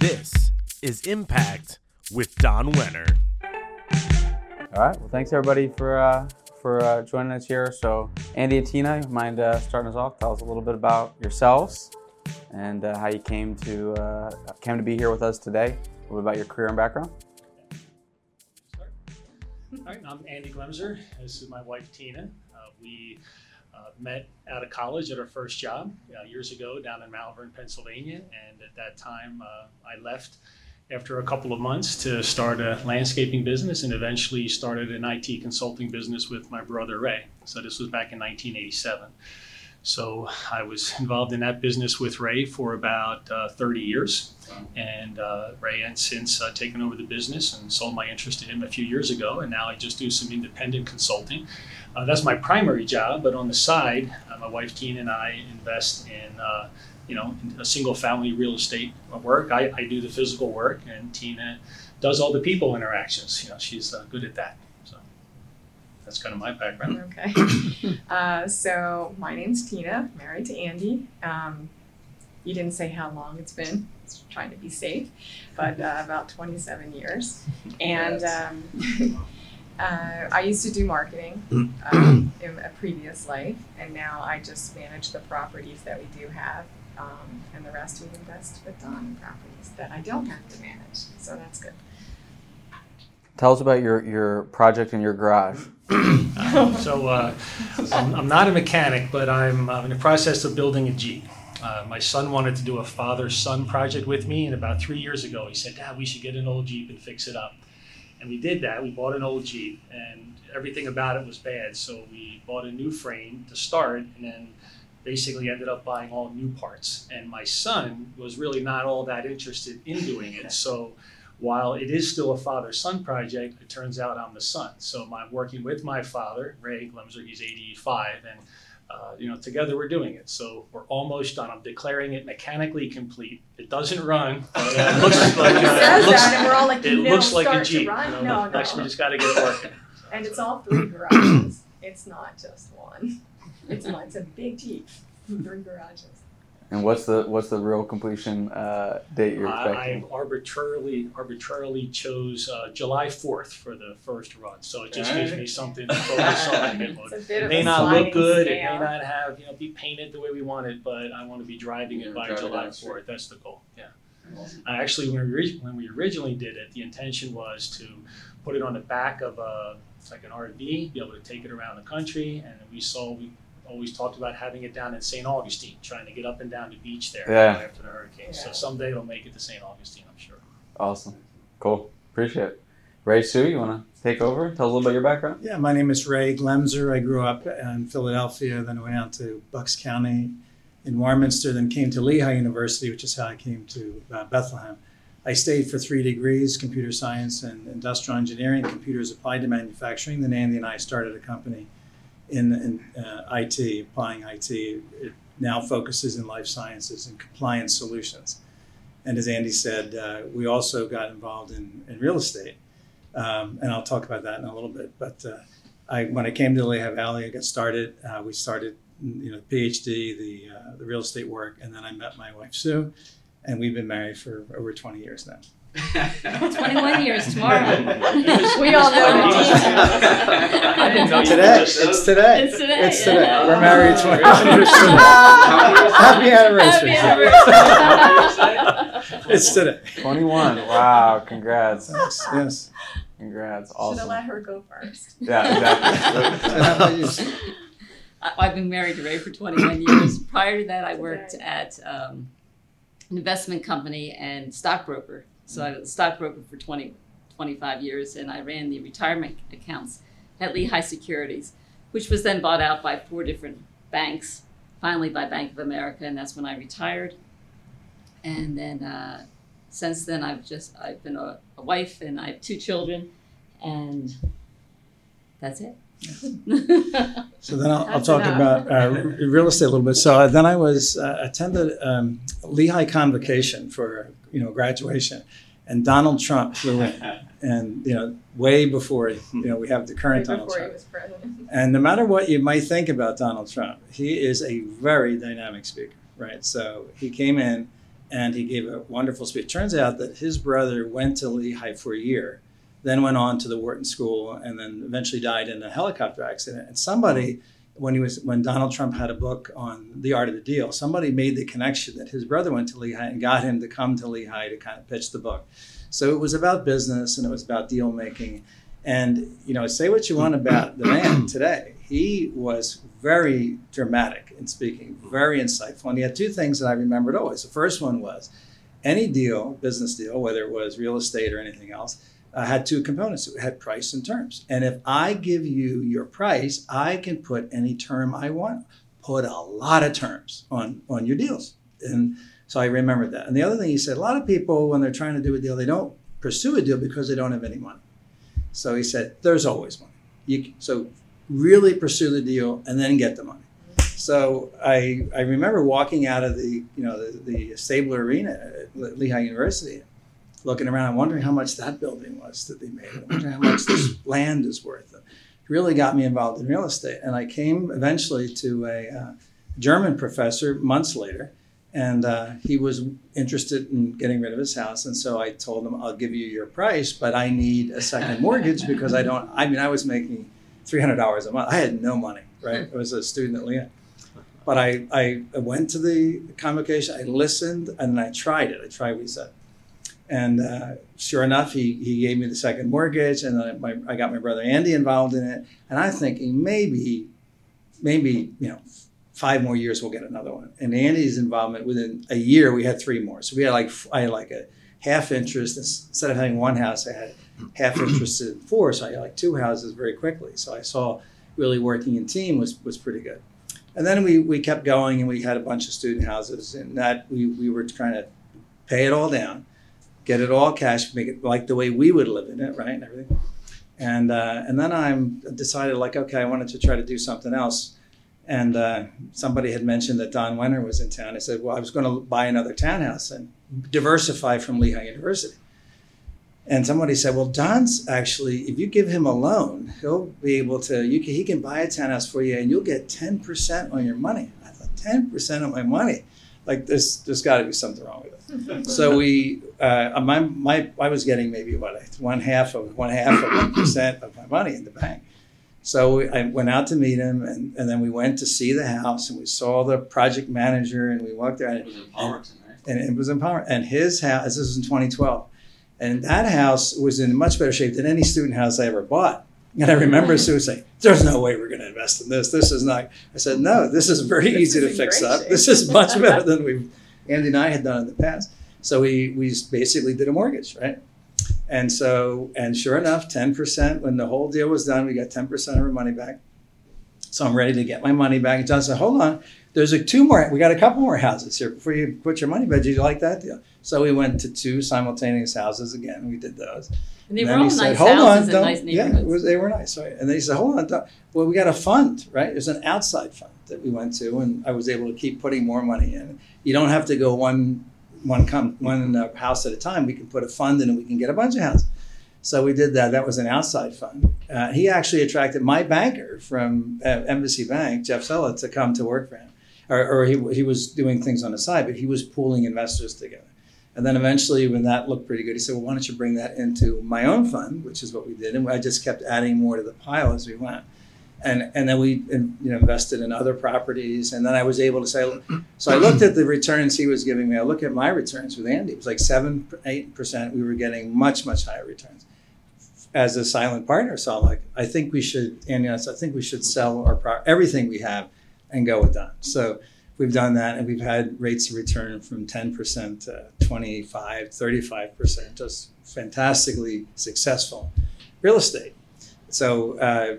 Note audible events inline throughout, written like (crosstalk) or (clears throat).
This is Impact with Don Wenner. All right. Well, thanks everybody for uh, for uh, joining us here. So, Andy and Tina, you mind uh, starting us off? Tell us a little bit about yourselves and uh, how you came to uh, came to be here with us today. A little bit about your career and background. All right, I'm Andy Glemser. This is my wife Tina. Uh, we uh, met out of college at our first job uh, years ago down in Malvern, Pennsylvania, and at that time uh, I left after a couple of months to start a landscaping business and eventually started an IT consulting business with my brother Ray. So this was back in 1987. So I was involved in that business with Ray for about uh, 30 years, and uh, Ray has since uh, taken over the business and sold my interest to him a few years ago, and now I just do some independent consulting. Uh, that's my primary job, but on the side, uh, my wife Tina and I invest in uh, you know a single family real estate work. I, I do the physical work, and Tina does all the people interactions. You know, she's good at that that's kind of my background. (laughs) Okay. (coughs) uh, so my name's Tina, married to Andy. Um, you didn't say how long it's been. It's trying to be safe, but uh, about 27 years. (laughs) And um, (laughs) uh, I used to do marketing um, (coughs) in a previous life, and now I just manage the properties that we do have, um, and the rest we invest with Don in properties that I don't have to manage. So that's good. Tell us about your, your project in your garage. So uh, I'm, I'm, not a mechanic, but I'm uh, in the process of building a Jeep. Uh, my son wanted to do a father-son project with me, and about three years ago, he said, "Dad, we should get an old Jeep and fix it up." And we did that. We bought an old Jeep, and everything about it was bad. So we bought a new frame to start, and then basically ended up buying all new parts. And my son was really not all that interested in doing it. So while it is still a father son project, it turns out I'm the son. So I'm working with my father, Ray Glemser, he's 85, and uh, you know, together we're doing it. So we're almost done. I'm declaring it mechanically complete. It doesn't run. But, (laughs) uh, it looks like, uh, it looks, and we're all like, it no, looks like a Jeep. You know, no, no. Actually, we just got to get it working. (laughs) and it's all three garages. it's not just one. It's, it's a big Jeep, three garages. And what's the what's the real completion uh, date you're expecting? I arbitrarily arbitrarily chose uh, July fourth for the first run, so it just gives me something to focus on. (laughs) it may not look good, scale. it may not have you know be painted the way we want it, but I want to be driving it by July fourth. That's the goal. Yeah. I actually, when we, when we originally did it, the intention was to put it on the back of a it's like an RV, be able to take it around the country, and we saw we always talked about having it down in St. Augustine, trying to get up and down the beach there yeah. after the hurricane. Yeah. So someday it'll make it to St. Augustine, I'm sure. Awesome. Cool. Appreciate it. Ray Sue, you want to take over? Tell us a little about your background. Yeah, my name is Ray Glemser. I grew up in Philadelphia, then I went out to Bucks County in Warminster, then came to Lehigh University, which is how I came to uh, Bethlehem. I stayed for three degrees computer science and industrial engineering, computers applied to manufacturing. Then Andy and I started a company in, in uh, IT, applying IT. It now focuses in life sciences and compliance solutions. And as Andy said, uh, we also got involved in, in real estate. Um, and I'll talk about that in a little bit. But uh, I, when I came to Lehigh Valley, I got started. Uh, we started, you know, PhD, the, uh, the real estate work, and then I met my wife Sue, and we've been married for over 20 years now. 21 years tomorrow. (laughs) we all know today. It's today. It's today. It's today. Yeah. We're married 21 years today. Happy anniversary. Happy anniversary. it's today. 21. Wow. Congrats. Yes. yes. Congrats. Awesome. Should have let her go first. Yeah, exactly. (laughs) I've been married to Ray for 21 years. Prior to that, I worked at um, an investment company and stockbroker so I was a stockbroker for 20, 25 years, and I ran the retirement accounts at Lehigh Securities, which was then bought out by four different banks, finally by Bank of America, and that's when I retired. And then uh, since then, I've just I've been a, a, wife, and I have two children, and that's it. (laughs) so then I'll, I'll talk about uh, real estate a little bit. So then I was uh, attended um, Lehigh Convocation for you know graduation, and Donald Trump flew in, (laughs) and you know way before you know we have the current way Donald Trump. president. (laughs) And no matter what you might think about Donald Trump, he is a very dynamic speaker, right? So he came in and he gave a wonderful speech. Turns out that his brother went to Lehigh for a year, then went on to the Wharton School, and then eventually died in a helicopter accident. And somebody, when he was when Donald Trump had a book on the art of the deal, somebody made the connection that his brother went to Lehigh and got him to come to Lehigh to kind of pitch the book. So it was about business and it was about deal making. And you know, say what you want about the man (clears throat) today. He was very dramatic in speaking, very insightful. And he had two things that I remembered always. The first one was any deal, business deal, whether it was real estate or anything else, uh, had two components. It had price and terms. And if I give you your price, I can put any term I want. Put a lot of terms on on your deals. And so I remembered that. And the other thing he said, a lot of people when they're trying to do a deal, they don't pursue a deal because they don't have any money. So he said, there's always money. You, so really pursue the deal and then get the money. So I, I remember walking out of the you know the, the Stabler Arena at Lehigh University, looking around and wondering how much that building was that they made, wondering how much this (clears throat) land is worth. It really got me involved in real estate, and I came eventually to a uh, German professor months later, and uh, he was interested in getting rid of his house, and so I told him, "I'll give you your price, but I need a second mortgage because I don't. I mean, I was making three hundred dollars a month. I had no money, right? I was a student at Lehigh." But I, I went to the convocation, I listened, and then I tried it. I tried what he said. And uh, sure enough, he, he gave me the second mortgage, and then my, I got my brother Andy involved in it. And I'm thinking maybe, maybe, you know, five more years we'll get another one. And Andy's involvement within a year, we had three more. So we had like, I had like a half interest. Instead of having one house, I had half interest in four. So I had like two houses very quickly. So I saw really working in team was, was pretty good. And then we, we kept going and we had a bunch of student houses and that we, we were trying to pay it all down, get it all cash, make it like the way we would live in it, right? And everything. And, uh, and then I'm decided like, okay, I wanted to try to do something else. And uh, somebody had mentioned that Don Wenner was in town. I said, well, I was going to buy another townhouse and diversify from Lehigh University. And somebody said, "Well, Don's actually, if you give him a loan, he'll be able to. You can, he can buy a townhouse for you, and you'll get ten percent on your money." I thought, 10 percent of my money, like there's there's got to be something wrong with it. (laughs) so we, uh, my my, I was getting maybe what one half of one half of one percent of my money in the bank. So I went out to meet him, and, and then we went to see the house, and we saw the project manager, and we walked there. And, It was in Palmerton, right? and it was in Palmer. And his house, this was in 2012, and that house was in much better shape than any student house I ever bought. And I remember Sue saying, "There's no way we're going to invest in this. This is not." I said, "No, this is very This easy to fix up. shape." This is much better than we, Andy and I had done in the past." So we we basically did a mortgage, right? And so, and sure enough, ten percent when the whole deal was done, we got ten percent of our money back. So I'm ready to get my money back. And John said, "Hold on, there's a two more. We got a couple more houses here before you put your money back. Did you like that deal?" So we went to two simultaneous houses again. We did those. And they And were all said, nice "Hold houses on, and nice don't- Yeah, was, they were nice, right? And then he said, "Hold on, don't, well, we got a fund, right? There's an outside fund that we went to, and I was able to keep putting more money in. You don't have to go one one com- one uh, house at a time. We can put a fund in, and we can get a bunch of houses." So we did that. That was an outside fund. Uh, he actually attracted my banker from uh, Embassy Bank, Jeff Sella, to come to work for him. Or, or he, he was doing things on the side, but he was pooling investors together. And then eventually, when that looked pretty good, he said, "Well, why don't you bring that into my own fund?" Which is what we did, and I just kept adding more to the pile as we went. And and then we you know invested in other properties, and then I was able to say, so I looked at the returns he was giving me. I look at my returns with Andy. It was like seven, eight percent. We were getting much much higher returns as a silent partner. So I'm like, I think we should, Andy, I think we should sell our pro- everything we have and go with that. So we've done that and we've had rates of return from 10% to 25, 35%, just fantastically successful real estate. So, uh,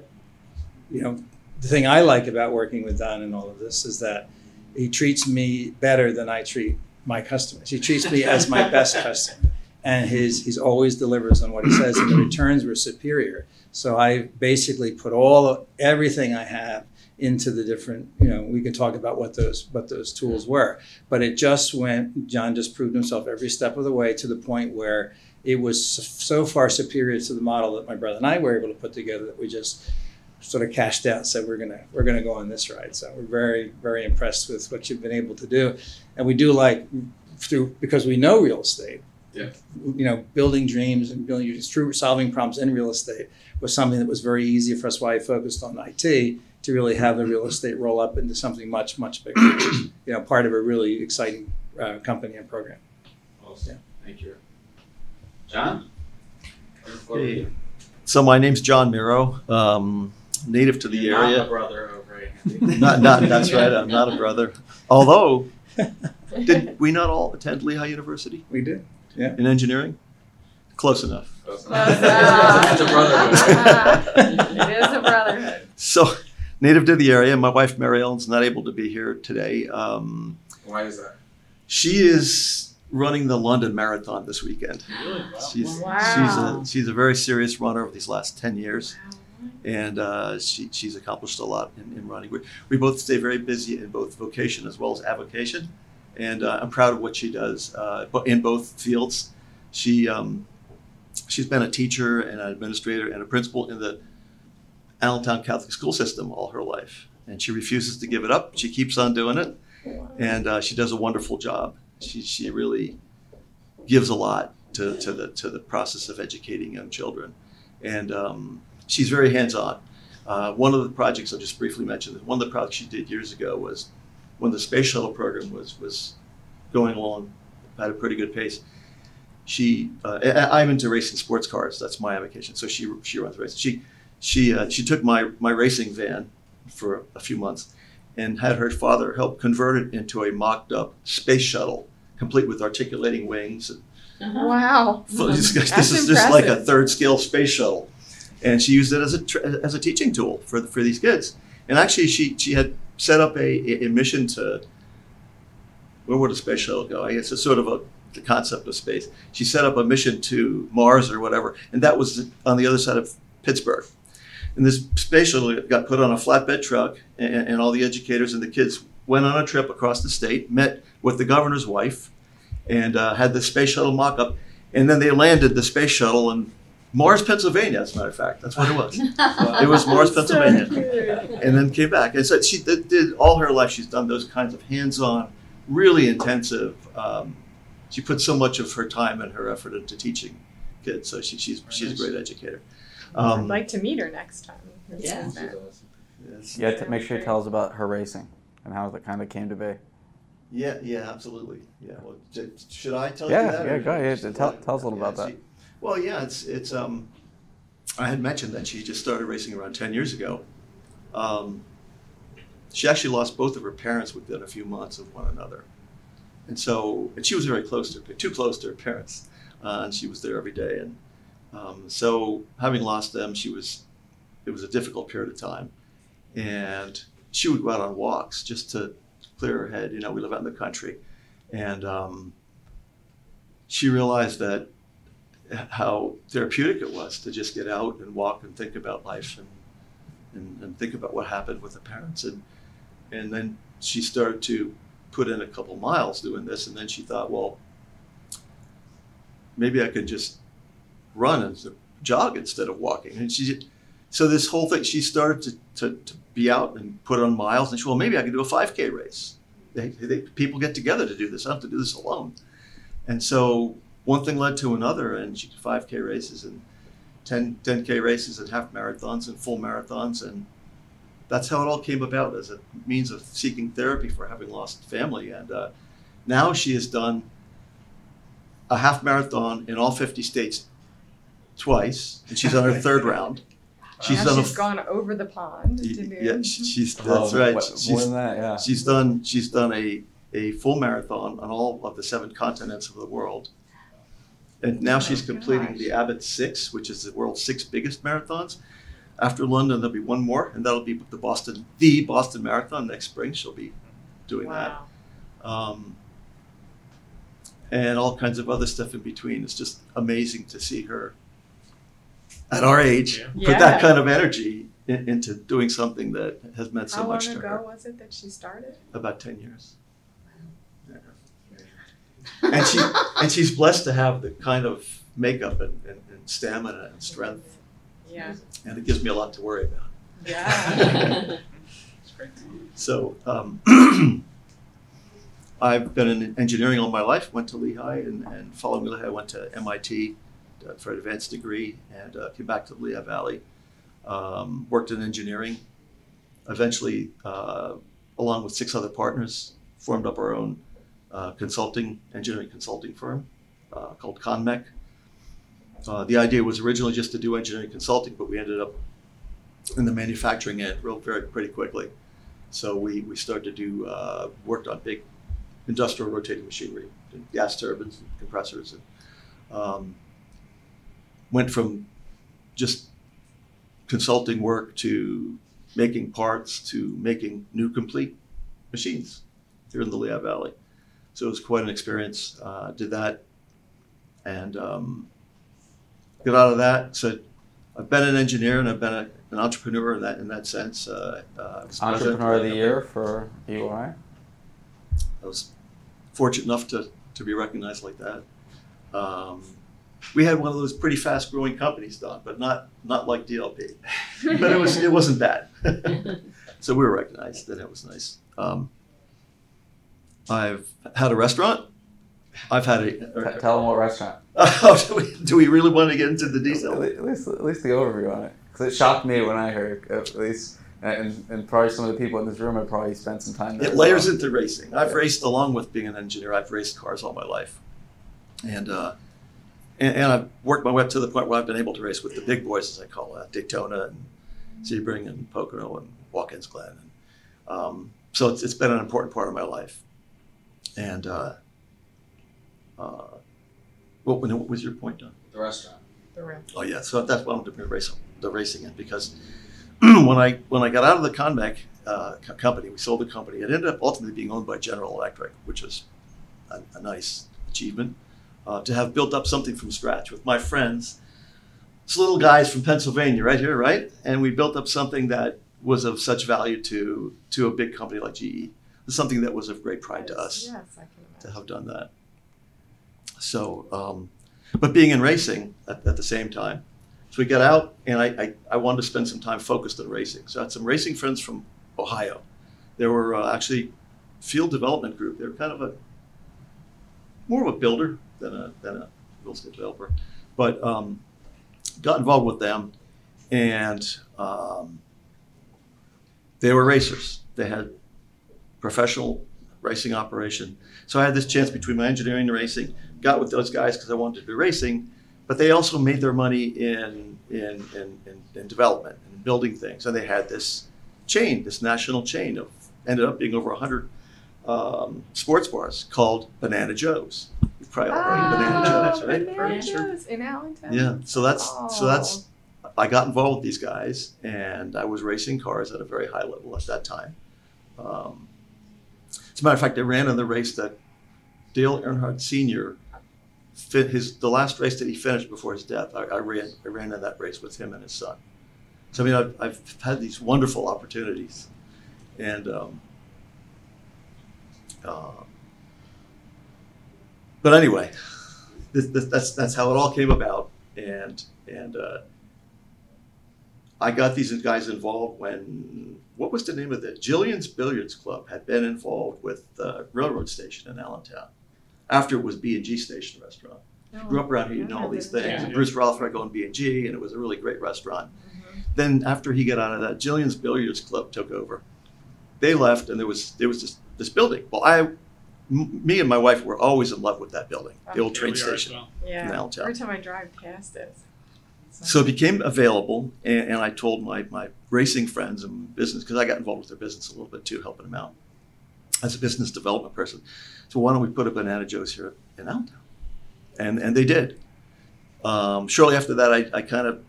you know, the thing I like about working with Don and all of this is that he treats me better than I treat my customers. He treats me as my best customer. And his he's always delivers on what he says, and the returns were superior. So I basically put all everything I have into the different, you know, we can talk about what those what those tools were. But it just went, John just proved himself every step of the way to the point where it was so far superior to the model that my brother and I were able to put together that we just sort of cashed out, and said we're gonna we're gonna go on this ride. So we're very very impressed with what you've been able to do, and we do like through because we know real estate. Yeah. You know, building dreams and building true solving problems in real estate was something that was very easy for us. Why I focused on IT to really have the real estate roll up into something much much bigger. (clears throat) you know, part of a really exciting uh, company and program. Awesome. Thank you. John? Hey. So my name's John Miro, um, native to the You're not area. a brother over Andy. (laughs) Not, not, that's right. I'm not a brother. Although, (laughs) did we not all attend Lehigh University We did. Yeah. In engineering? Close enough. Close Close enough. (laughs) It's a brotherhood. It is a brotherhood. So, native to the area. My wife Mary Ellen's not able to be here today. Um, Why is that? she is running the London Marathon this weekend. Really? Wow. She's Wow. she's a she's a very serious runner over these last ten years. and uh, she, she's accomplished a lot in, in running. We, we both stay very busy in both vocation as well as avocation, and uh, I'm proud of what she does uh, in both fields. She um, she's been a teacher and an administrator and a principal in the Allentown Catholic school system all her life, and she refuses to give it up. She keeps on doing it, and uh, she does a wonderful job. She she really gives a lot to, to the to the process of educating young children, and um, she's very hands on. Uh, one of the projects I'll just briefly mention. One of the projects she did years ago was when the space shuttle program was was going along at a pretty good pace. She, uh, I- I'm into racing sports cars. That's my avocation. So she she runs races. She she uh, she took my my racing van for a few months and had her father help convert it into a mocked up space shuttle, complete with articulating wings and Wow. so this, (laughs) this That's is just like a third scale space shuttle, and she used it as a tr- as a teaching tool for for these kids. And actually, she she had set up a, a mission to where would a space shuttle go? I guess it's sort of a the concept of space. She set up a mission to Mars or whatever, and that was on the other side of Pittsburgh. And this space shuttle got put on a flatbed truck, and, and all the educators and the kids went on a trip across the state, met with the governor's wife, and uh, had the space shuttle mock up. And then they landed the space shuttle in Mars, Pennsylvania, as a matter of fact. That's what it was. It was Mars, (laughs) Pennsylvania. And then came back. And so she did, did all her life, she's done those kinds of hands on, really intensive. Um, she put so much of her time and her effort into teaching kids. So she, she's, she's a great educator. I'd Um, like to meet her next time. This Yeah. is yes. Yeah, t- make sure you tell us about her racing and how it kind of came to be. Yeah, yeah, absolutely. Yeah. Well, j- should I tell Yeah, you that? yeah, or go ahead. should Tell- tell us a little Yeah, about that. she- well, yeah, it's it's um, I had mentioned that she just started racing around ten years ago. Um, she actually lost both of her parents within a few months of one another, and so and she was very close to her, too close to her parents, uh, and she was there every day, and um, so having lost them, she was it was a difficult period of time, and she would go out on walks just to clear her head. You know, we live out in the country, and um, she realized that how therapeutic it was to just get out and walk and think about life and and, and think about what happened with the parents. And and then she started to put in a couple miles doing this. And then she thought well maybe I could just run and jog instead of walking. And she so this whole thing she started to, to, to be out and put on miles. And she well maybe I could do a 5k race. They, they, people get together to do this. I don't have to do this alone. And so one thing led to another, and she did 5K races and 10, 10K races and half marathons and full marathons. And that's how it all came about as a means of seeking therapy for having lost family. And uh, now she has done a half marathon in all 50 states twice, and she's on her third round. She's Now done a she's gone over the pond to do. yeah, she's that's Oh, right. what- She's, More than that, yeah. She's done she's done a, a full marathon on all of the seven continents of the world. And now Oh she's completing gosh. the Abbott Six, which is the world's six biggest marathons. After London, there'll be one more, and that'll be the Boston, the Boston Marathon next spring. She'll be doing Wow. that, um, and all kinds of other stuff in between. It's just amazing to see her at our age Yeah. put that kind of energy in, into doing something that has meant so much. to her. How long to ago her. was it that she started? About ten years. and she and she's blessed to have the kind of makeup and, and, and stamina and strength, Yeah. and it gives me a lot to worry about. Yeah. (laughs) It's great. So um, (clears throat) I've been in engineering all my life. Went to Lehigh, and, and following Lehigh, I went to MIT for an advanced degree, and uh, came back to the Lehigh Valley. Um, worked in engineering. Eventually, uh, along with six other partners, formed up our own uh, consulting engineering consulting firm uh, called Conmec. Uh, the idea was originally just to do engineering consulting, but we ended up in the manufacturing end real very pretty quickly. So we, we started to do uh, worked on big industrial rotating machinery, gas turbines, and compressors, and um, went from just consulting work to making parts to making new complete machines here in the Lehigh Valley. So it was quite an experience. Uh, did that and um, got out of that. So I've been an engineer and I've been a, an entrepreneur in that in that sense. Uh, uh, I was president Entrepreneur of the year for EY. I was fortunate enough to, to be recognized like that. Um, we had one of those pretty fast growing companies, Don, but not not like DLP. (laughs) but it was it wasn't bad. (laughs) so we were recognized, and it was nice. Um, I've had a restaurant. I've had a. T- Tell them what restaurant. (laughs) Oh, do, we, do we really want to get into the At detail? at least, at least the overview on it, because it shocked me when I heard. At least, and, and probably some of the people in this room have probably spent some time there. It layers well. into racing. I've raced along with being an engineer. I've raced cars all my life, and uh, and, and I've worked my way up to the point where I've been able to race with the big boys, as I call it, Daytona and Sebring and Pocono and Watkins Glen. And, um, so it's, it's been an important part of my life. And uh, uh, what, what was your point, Don? the restaurant. The rim. Oh yeah, so that's why I wanted to bring race, the racing in because (clears throat) when I when I got out of the Conmec uh, co- company, we sold the company. It ended up ultimately being owned by General Electric, which was a, a nice achievement uh, to have built up something from scratch with my friends. It's little guys from Pennsylvania, right here, right, and we built up something that was of such value to to a big company like GE. It's something that was of great pride to us Yes, I can to have done that. So, um, but being in racing at, at the same time. So we got out, and I, I, I wanted to spend some time focused on racing. So I had some racing friends from Ohio. They were uh, actually field development group. They were kind of a more of a builder than a than a real estate developer, but um, got involved with them, and um, they were racers. They had professional racing operation. So I had this chance between my engineering and racing. Got with those guys because I wanted to do racing, but they also made their money in in, in, in in development and building things. And they had this chain, this national chain of ended up being over hundred um, sports bars called Banana Joe's. Probably all heard of Banana Joe's, right? Ah, Banana Yeah. Joe's in Allentown. Yeah. So that's so that's. I got involved with these guys, and I was racing cars at a very high level at that time. Um, as a matter of fact, I ran in the race that Dale Earnhardt Sr. Fit his the last race that he finished before his death. I, I ran I ran in that race with him and his son. So I mean, I've, I've had these wonderful opportunities, and um, uh, but anyway, this, this, that's that's how it all came about, and and uh, I got these guys involved when what was the name of the Jillian's Billiards Club had been involved with the railroad station in Allentown after it was B and G Station Restaurant. Oh, Grew up around here, you know all these things. Yeah. And Bruce Rutherford owned B and G, and it was a really great restaurant. Mhm. Then after he got out of that, Jillian's Billiards Club took over. They left, and there was there was this this building. Well, I, m- me and my wife were always in love with that building, the old Here train we are as station well. in Yeah. Allentown. Every time I drive past it. So it became available, and, and I told my, my racing friends and business, because I got involved with their business a little bit too, helping them out as a business development person. So why don't we put a Banana Joe's here in Allentown? And, and they did. Um, shortly after that, I, I kind of,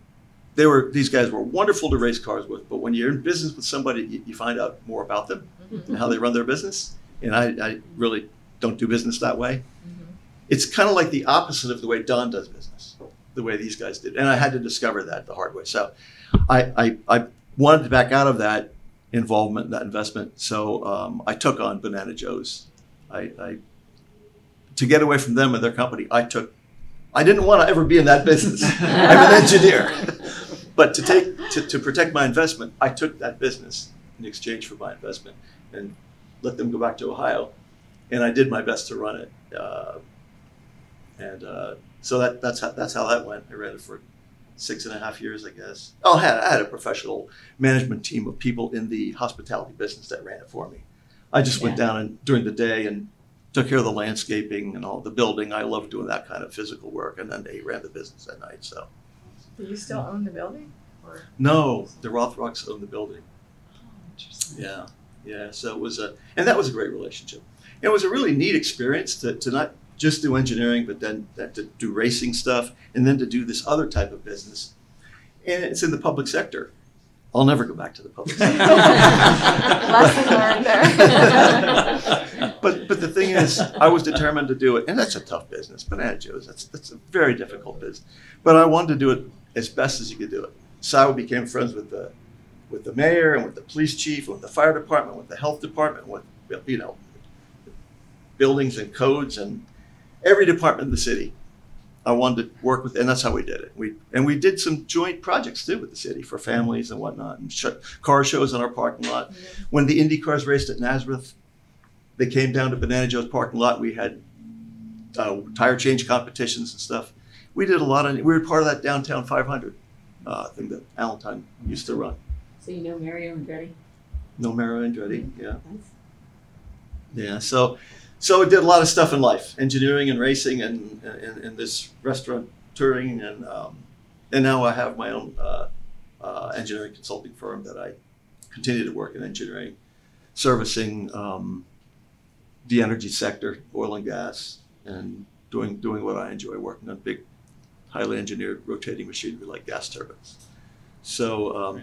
they were, these guys were wonderful to race cars with, but when you're in business with somebody, you, you find out more about them and how they run their business. And I, I really don't do business that way Mhm. it's kind of like the opposite of the way Don does business, the way these guys did. And I had to discover that the hard way. So I, I, I wanted to back out of that involvement, that investment. So um, I took on Banana Joe's. I, I, to get away from them and their company, I took, I didn't want to ever be in that business. I'm an engineer. (laughs) but to take, to, to protect my investment, I took that business in exchange for my investment and let them go back to Ohio and I did my best to run it. Uh, and uh, so that that's how that's how that went. I ran it for six and a half years, I guess. Oh, I had, I had a professional management team of people in the hospitality business that ran it for me. I just went down and during the day and took care of the landscaping and all the building. I love doing that kind of physical work, and then they ran the business at night. So Do you still own the building? Or no, the Rothrocks own the building. oh, interesting. Yeah, yeah. So it was a, and that was a great relationship. It was a really neat experience to, to not just do engineering, but then that to do racing stuff, and then to do this other type of business. And it's in the public sector. I'll never go back to the public sector. (laughs) Lesson learned there. (laughs) but but the thing is, I was determined to do it, and that's a tough business. Banana Joe's that's that's a very difficult business. But I wanted to do it as best as you could do it. So I became friends with the with the mayor and with the police chief, with the fire department, with the health department, with you know buildings and codes and every department in the city. I wanted to work with, and that's how we did it. We and we did some joint projects too with the city for families and whatnot, and sh- car shows in our parking lot. When the Indy cars raced at Nazareth, they came down to Banana Joe's parking lot. We had uh, tire change competitions and stuff. We did a lot of. We were part of that downtown 500 uh, thing that Allentown used to run. So you know Mario Andretti? No Mara Andretti, yeah, Nice. yeah. So, so I did a lot of stuff in life, engineering and racing, and and, and this restaurant touring, and um, and now I have my own uh, uh, engineering consulting firm that I continue to work in engineering, servicing um, the energy sector, oil and gas, and doing doing what I enjoy, working on big, highly engineered rotating machinery like gas turbines. So um,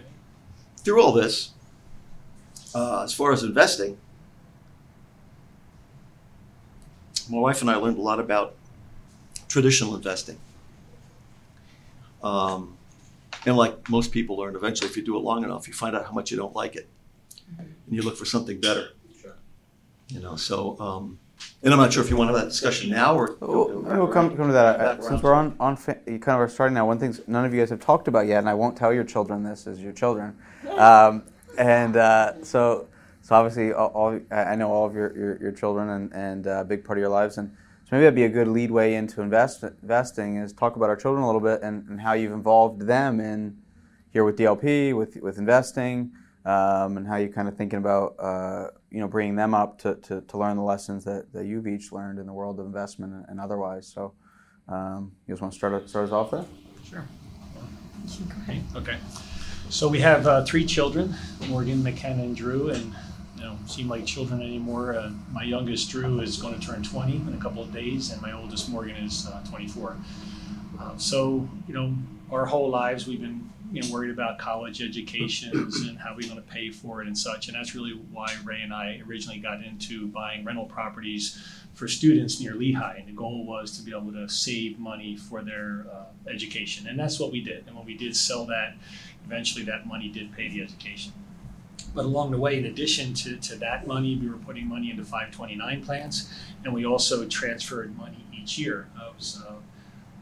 through all this, uh, as far as investing, my wife and I learned a lot about traditional investing. Um, and like most people learn, eventually, if you do it long enough, you find out how much you don't like it, and you look for something better. Sure. You know, so um, and I'm not sure if you want to have that discussion now or. We'll, we'll come, come to that. Since we're on, on fa- you kind of are starting now, one thing none of you guys have talked about yet, and I won't tell your children this as your children. (laughs) Um, and uh, so, so obviously, all, all, I I know all of your, your, your children and, and uh, a big part of your lives. And so maybe that'd be a good lead way into invest, investing is talk about our children a little bit and, and how you've involved them in here with DLP, with, with investing, um, and how you're kind of thinking about uh, you know bringing them up to, to, to learn the lessons that, that you've each learned in the world of investment and, and otherwise. So, um, you guys want to start start us off there? Sure. Okay. So we have uh, three children, Morgan, McKenna, and Drew, and you know, seem like children anymore. Uh, my youngest Drew is going to turn 20 in a couple of days, and my oldest Morgan is uh, 24. Uh, so you know, our whole lives we've been you know worried about college educations and how we're going to pay for it and such, and that's really why Ray and I originally got into buying rental properties for students near Lehigh, and the goal was to be able to save money for their uh, education, and that's what we did. And when we did sell that, eventually that money did pay the education. But along the way, in addition to, to that money, we were putting money into 529 plans, and we also transferred money each year. I was, uh,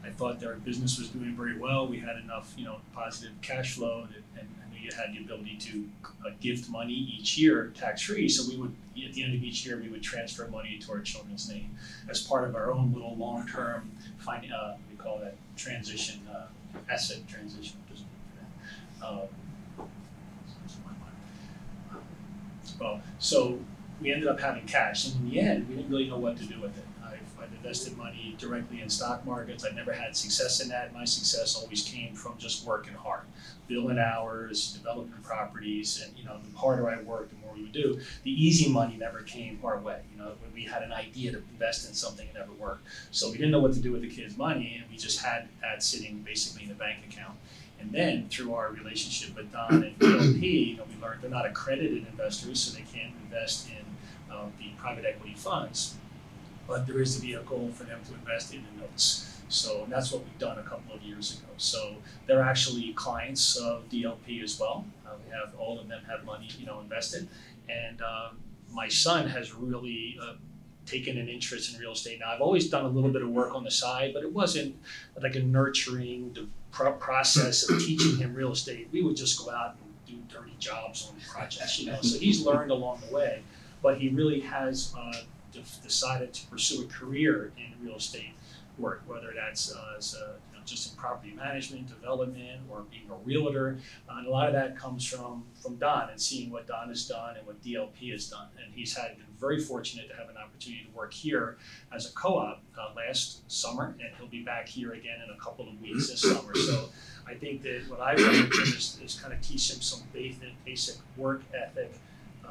I thought our business was doing very well. We had enough, you know, positive cash flow, that, and you had the ability to uh, gift money each year tax free. So we would, at the end of each year, we would transfer money to our children's name as part of our own little long term, uh, we call that transition, uh, asset transition. Um, well, so we ended up having cash, and in the end, we didn't really know what to do with it. Invested money directly in stock markets. I've never had success in that. My success always came from just working hard, billing hours, developing properties, and you know, the harder I worked, the more we would do. The easy money never came our way. You know, when we had an idea to invest in something, it never worked. So we didn't know what to do with the kids' money, and we just had that sitting basically in a bank account. And then through our relationship with Don and DLP, you know, we learned they're not accredited investors, so they can't invest in uh, the private equity funds. But there is a vehicle for them to invest in the notes. So that's what we've done a couple of years ago. So they're actually clients of DLP as well. Uh, we have all of them have money, you know, invested, and um, my son has really uh, taken an interest in real estate. Now I've always done a little bit of work on the side, but it wasn't like a nurturing the pro- process of teaching him real estate. We would just go out and do dirty jobs on projects, you know. So he's learned along the way, but he really has uh, de- decided to pursue a career in real estate work, whether that's uh, as a, you know, just in property management, development, or being a realtor. Uh, and a lot of that comes from from Don and seeing what Don has done and what DLP has done. And he's had been very fortunate to have an opportunity to work here as a co-op uh, last summer, and he'll be back here again in a couple of weeks this summer. So I think that what I've with is, is kind of teach him some basic, work ethic, uh,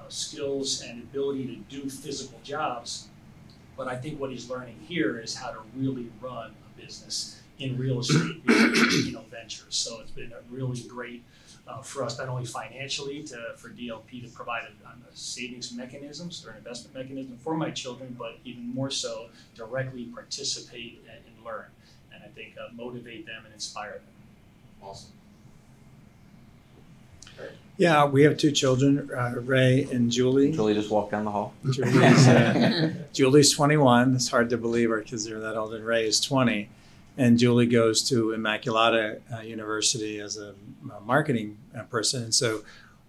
skills, and ability to do physical jobs. But I think what he's learning here is how to really run a business in real estate, you know, ventures. So it's been a really great uh, for us, not only financially to for DLP to provide a, a savings mechanisms or an investment mechanism for my children, but even more so directly participate and, and learn, and I think uh, motivate them and inspire them. Awesome. Yeah, we have two children, uh, Ray and Julie. Julie just walked down the hall. Julie's, uh, (laughs) Julie's 21. It's hard to believe our kids are that old, and Ray is 20. And Julie goes to Immaculata uh, University as a, a marketing uh, person. And so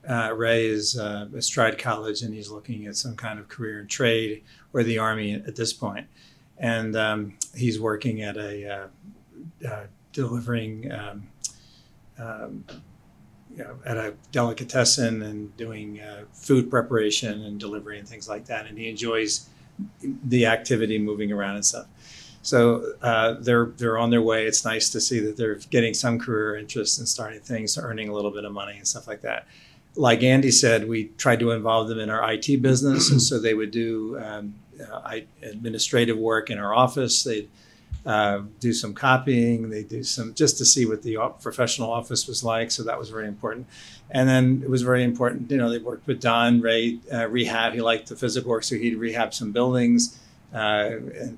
uh, Ray is uh, at Stride College, and he's looking at some kind of career in trade or the Army at this point. And um, he's working at a uh, uh, delivering. Um, um, you know, at a delicatessen and doing uh, food preparation and delivery and things like that. And he enjoys the activity, moving around and stuff. So uh, they're they're on their way. It's nice to see that they're getting some career interest and starting things, earning a little bit of money and stuff like that. Like Andy said, we tried to involve them in our IT business, and so they would do um, uh, administrative work in our office. They'd uh, do some copying. They do some just to see what the professional office was like. So that was very important. And then it was very important. You know, they worked with Don Ray uh, rehab. He liked the physical work, so he'd rehab some buildings, uh,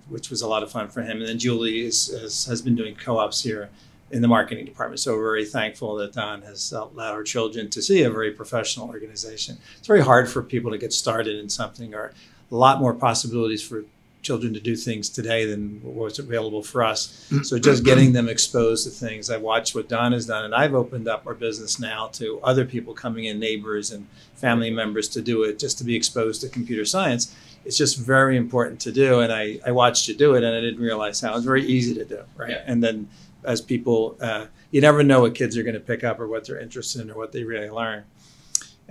which was a lot of fun for him. And then Julie is, is, has been doing co-ops here in the marketing department. So we're very thankful that Don has allowed our children to see a very professional organization. It's very hard for people to get started in something, or a lot more possibilities for children to do things today than what was available for us. So just getting them exposed to things. I watched what Don has done, and I've opened up our business now to other people coming in, neighbors and family members to do it, just to be exposed to computer science. It's just very important to do, and I, I watched you do it, and I didn't realize how it's very easy to do, right? Yeah. And then as people, uh, you never know what kids are going to pick up or what they're interested in or what they really learn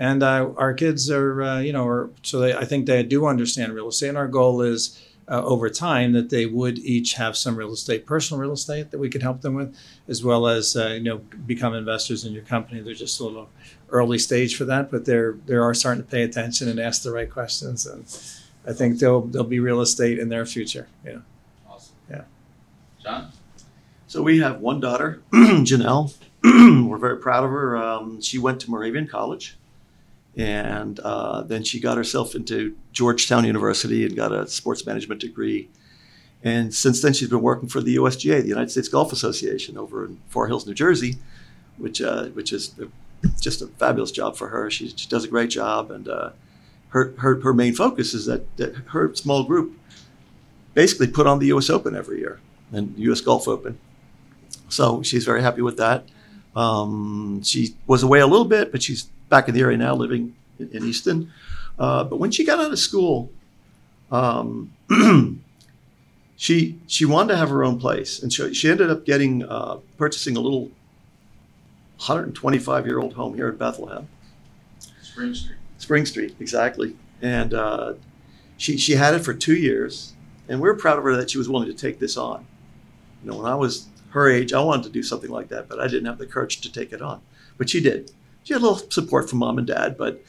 and uh, our kids are uh, you know are, so they, i think they do understand real estate and our goal is uh, over time that they would each have some real estate personal real estate that we could help them with as well as uh, you know become investors in your company they're just a little early stage for that but they're they are starting to pay attention and ask the right questions and i think they'll they'll be real estate in their future you know Awesome. Yeah. John? So we have one daughter, (clears throat) Janelle. (clears throat) We're very proud of her. Um, she went to Moravian College, and uh, then she got herself into Georgetown University and got a sports management degree. And since then, she's been working for the USGA, the United States Golf Association, over in Far Hills, New Jersey, which uh, which is just a fabulous job for her. She, she does a great job, and uh, her, her her main focus is that, that her small group basically put on the U.S. Open every year and U.S. Golf Open. So she's very happy with that. Um, she was away a little bit, but she's back in the area now, living in, in Easton. Uh, but when she got out of school, um, (clears throat) she she wanted to have her own place, and she, she ended up getting uh, purchasing a little 125 year old home here in Bethlehem. Spring Street. Spring Street, exactly. And uh, she she had it for two years, and we are proud of her that she was willing to take this on. You know, when I was her age, I wanted to do something like that, but I didn't have the courage to take it on. But she did. She had a little support from mom and dad, but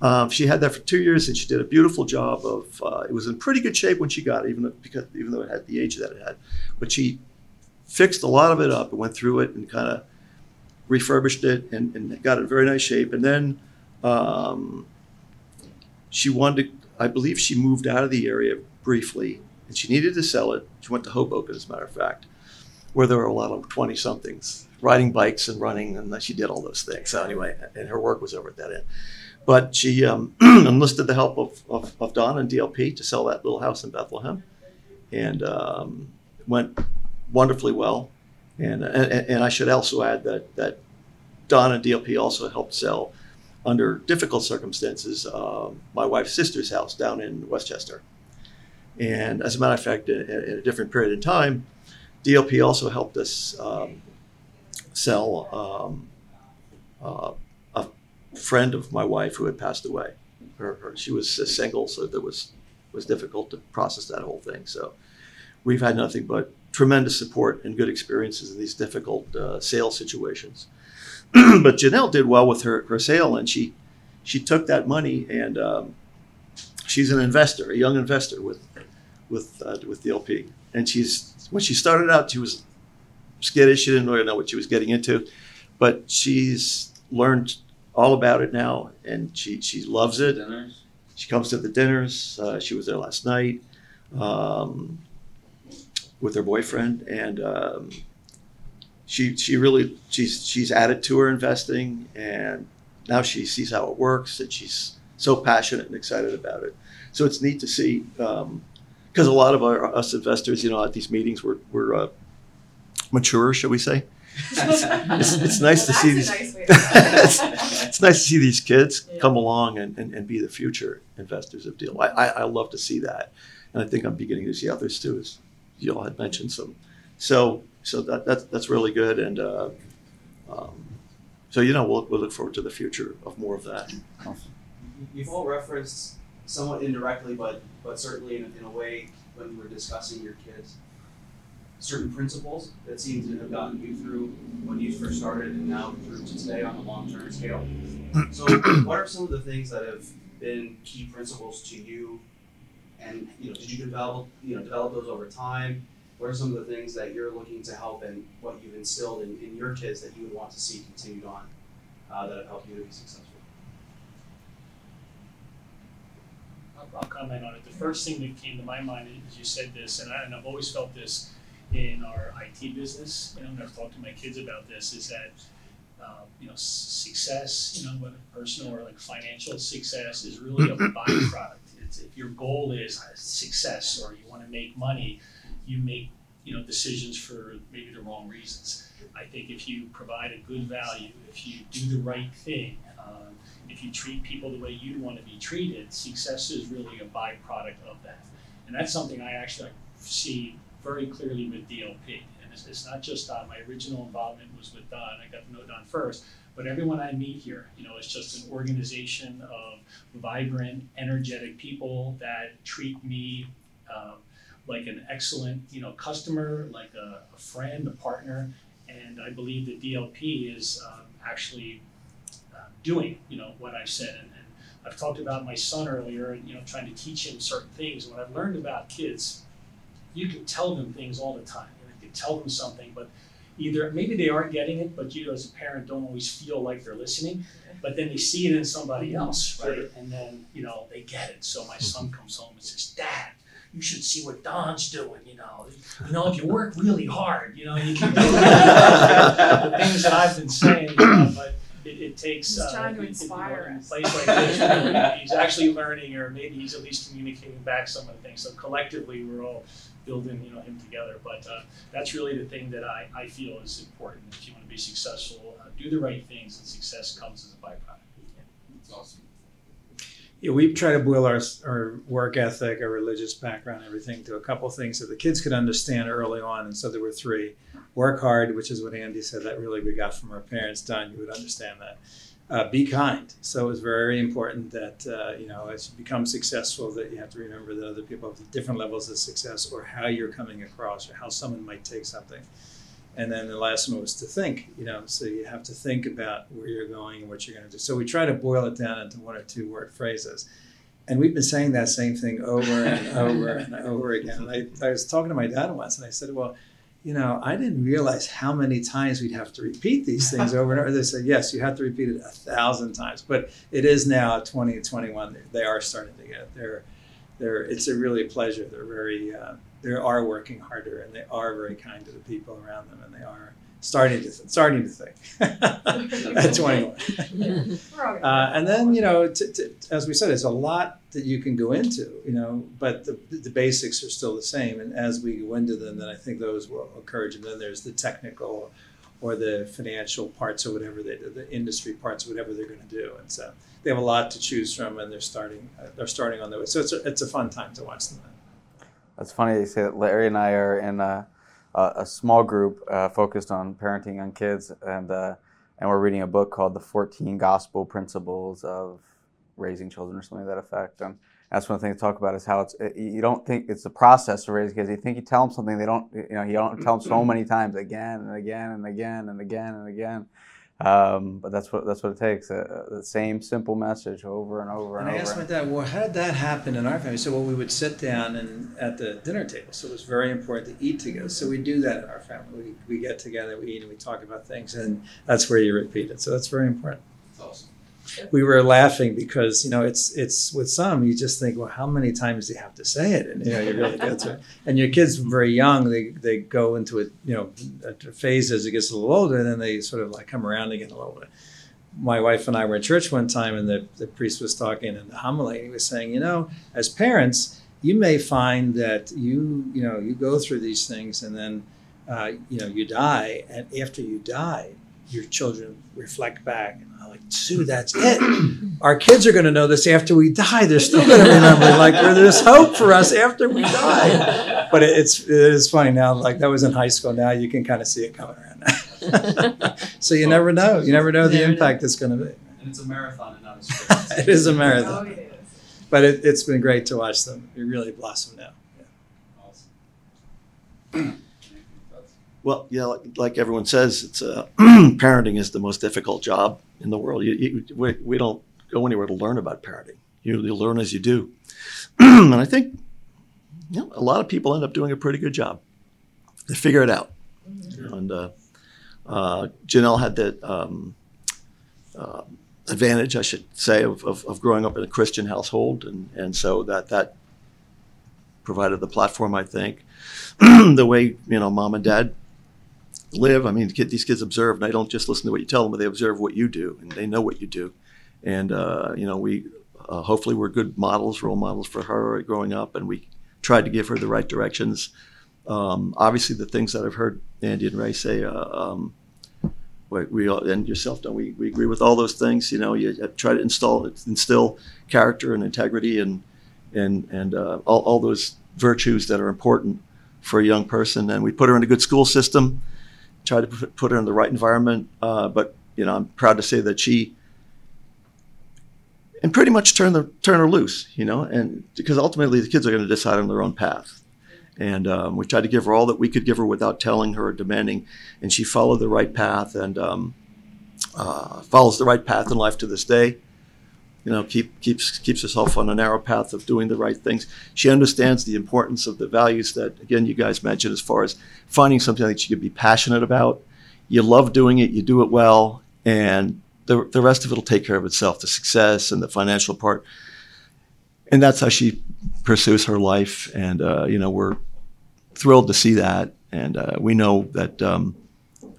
um, she had that for two years, and she did a beautiful job of. Uh, it was in pretty good shape when she got it, even though, because even though it had the age that it had. But she fixed a lot of it up and went through it and kind of refurbished it and, and got it in very nice shape. And then um, she wanted to, I believe she moved out of the area briefly and she needed to sell it. She went to Hoboken, as a matter of fact, where there were a lot of 20 somethings riding bikes and running, and she did all those things. So, anyway, and her work was over at that end. But she um, (clears throat) enlisted the help of, of, of Don and DLP to sell that little house in Bethlehem and um, went wonderfully well. And, and, and I should also add that, that Don and DLP also helped sell, under difficult circumstances, uh, my wife's sister's house down in Westchester. And as a matter of fact, in, in a different period of time, DLP also helped us um, sell um, uh, a friend of my wife who had passed away. Her, her, she was single, so that was was difficult to process that whole thing. So we've had nothing but tremendous support and good experiences in these difficult uh, sales situations. (clears throat) but Janelle did well with her, her sale, and she she took that money and um, she's an investor, a young investor with with uh, with DLP. And she's when she started out, she was skittish. She didn't really know what she was getting into, but she's learned all about it now, and she she loves it. Dinners. She comes to the dinners. Uh, she was there last night um, with her boyfriend, and um, she she really she's she's added to her investing, and now she sees how it works, and she's so passionate and excited about it. So it's neat to see because a lot of our us investors, you know, at these meetings, we're we're uh, mature, shall we say? (laughs) it's, it's nice to That's see these. nice (laughs) it's, it's nice to see these kids Yeah. come along and, and, and be the future investors of Deal. I, I, I love to see that, and I think I'm beginning to see others too, as you all had mentioned some. So so that, that's that's really good, and uh, um, so you know we'll, we'll look forward to the future of more of that. You've all referenced somewhat indirectly, but but certainly in, in a way when we were discussing your kids, certain principles that seem to have gotten you through when you first started and now through to today on a long term scale. So, (clears throat) what are some of the things that have been key principles to you? And you know, did you develop you know develop those over time? What are some of the things that you're looking to help and what you've instilled in, in your kids that you would want to see continued on uh, that have helped you to be successful? I'll, comment on it. The first thing that came to my mind as you said this, and, I, and I've always felt this in our IT business, you know, and I've talked to my kids about this, is that, um, you know, success, you know, whether personal or like financial success is really a (clears throat) byproduct. It's, if your goal is success or you want to make money, you make, you know, decisions for maybe the wrong reasons. I think if you provide a good value, if you do the right thing, um, if you treat people the way you want to be treated, success is really a byproduct of that. And that's something I actually see very clearly with DLP. And it's, it's not just Don. My original involvement was with Don. I got to know Don first. But everyone I meet here, you know, it's just an organization of vibrant, energetic people that treat me um, like an excellent, you know, customer, like a, a friend, a partner. And I believe that DLP is um, actually uh, doing, you know, what I've said. And, and I've talked about my son earlier, and you know, trying to teach him certain things. What I've learned about kids, you can tell them things all the time. You can tell them something, but either maybe they aren't getting it, but you as a parent don't always feel like they're listening. But then they see it in somebody else, right? And then you know they get it. So my son comes home and says, "Dad." You should see what Don's doing, you know. You know, if you work really hard, you know, you can do the things that I've been saying, you know, but it, it takes. He's uh, trying to if inspire are in a us. Place like this, he's actually learning, or maybe he's at least communicating back some of the things. So collectively, we're all building, you know, him together. But uh, that's really the thing that I, I feel is important. If you want to be successful, uh, do the right things, and success comes as a byproduct. That's awesome. Yeah, we try to boil our, our work ethic, our religious background, everything to a couple things that the kids could understand early on. And so there were three. Work hard, which is what Andy said, that really we got from our parents. Don, you would understand that. Uh, be kind. So it's very important that, uh, you know, as you become successful, that you have to remember that other people have different levels of success or how you're coming across or how someone might take something. And then the last one was to think, you know, so you have to think about where you're going and what you're going to do. So we try to boil it down into one or two word phrases. And we've been saying that same thing over and over and over again. I, I was talking to my dad once and I said, Well, you know, I didn't realize how many times we'd have to repeat these (laughs) things over and over. They said, Yes, you have to repeat it a thousand times. But it is now 20 and 21. They are starting to get it. They're, they're, it's a really pleasure. They're very, uh, they are working harder and they are very kind to the people around them and they are starting to starting to think (laughs) at 21 We're all uh, and then you know t- t- as we said there's a lot that you can go into you know but the, the basics are still the same. And as we go into them then i think those will encourage and then there's the technical or the financial parts or whatever they the industry parts whatever they're going to do. And so they have a lot to choose from and they're starting uh, they're starting on the way. So it's a, it's a fun time to watch them. That's funny you say that Larry and I are in a, a, a small group uh, focused on parenting young kids, and uh, and we're reading a book called The 14 Gospel Principles of Raising Children, or something to that effect. And that's one thing to talk about is how it's you don't think it's the process to raise kids. You think you tell them something, they don't. You know, you don't tell them so many times again and again and again and again and again. Um, but that's what that's what it takes. Uh, the same simple message over and over and, And I over. asked my dad, well, how did that happen in our family? So, well, we would sit down and at the dinner table. So it was very important to eat together. So we do that in our family. We, we get together, we eat, and we talk about things, and that's where you repeat it. So that's very important. We were laughing because you know it's it's with some you just think, well, how many times do you have to say it? And you know you really get to it. And your kids very young, they they go into a you know a phase as it gets a little older, and then they sort of like come around again a little bit my wife and I were in church one time, and the, the priest was talking in the homily. He was saying, you know, as parents, you may find that you, you know, you go through these things, and then, uh, you know, you die, and after you die, your children reflect back, and like, Sue, that's it. Our kids are going to know this after we die. They're still going to remember, like, where there's hope for us after we die. But it, it's it is funny now. Like that was in high school. Now you can kind of see it coming around. (laughs) so you never know. You never know the impact it's going to be. And it's a marathon and not a sprint. (laughs) it is a Oh, marathon, but it, it's been great to watch them. They really blossom now. Yeah. Awesome. Well, yeah, like, like everyone says, it's uh, (clears throat) parenting is the most difficult job in the world. You, you, we, we don't go anywhere to learn about parenting. You, you learn as you do, (clears throat) and I think you know, a lot of people end up doing a pretty good job. They figure it out, and uh, uh, Janelle had that um, uh, advantage, I should say, of, of, of growing up in a Christian household, and, and so that that provided the platform. I think (clears throat) the way you know mom and dad live. I mean, kid, these kids observe, and they don't just listen to what you tell them, but they observe what you do, and they know what you do. And uh, you know, we uh, hopefully we're good models, role models for her growing up, and we tried to give her the right directions. Um, obviously, the things that I've heard Andy and Ray say, uh, um, we, we and yourself, don't we? We agree with all those things. You know, you try to install instill character and integrity and and and uh, all, all those virtues that are important for a young person. And we put her in a good school system try to put her in the right environment. Uh, but you know, I'm proud to say that she and pretty much turn the turn her loose. You know, and because ultimately the kids are going to decide on their own path. And um, we tried to give her all that we could give her without telling her or demanding, and she followed the right path and um, uh, follows the right path in life to this day. You know, keep, keeps keeps herself on a narrow path of doing the right things. She understands the importance of the values that, again, you guys mentioned as far as finding something that you could be passionate about. You love doing it, you do it well, and the, the rest of it will take care of itself the success and the financial part. And that's how she pursues her life. And, uh, you know, we're thrilled to see that. And uh, we know that um,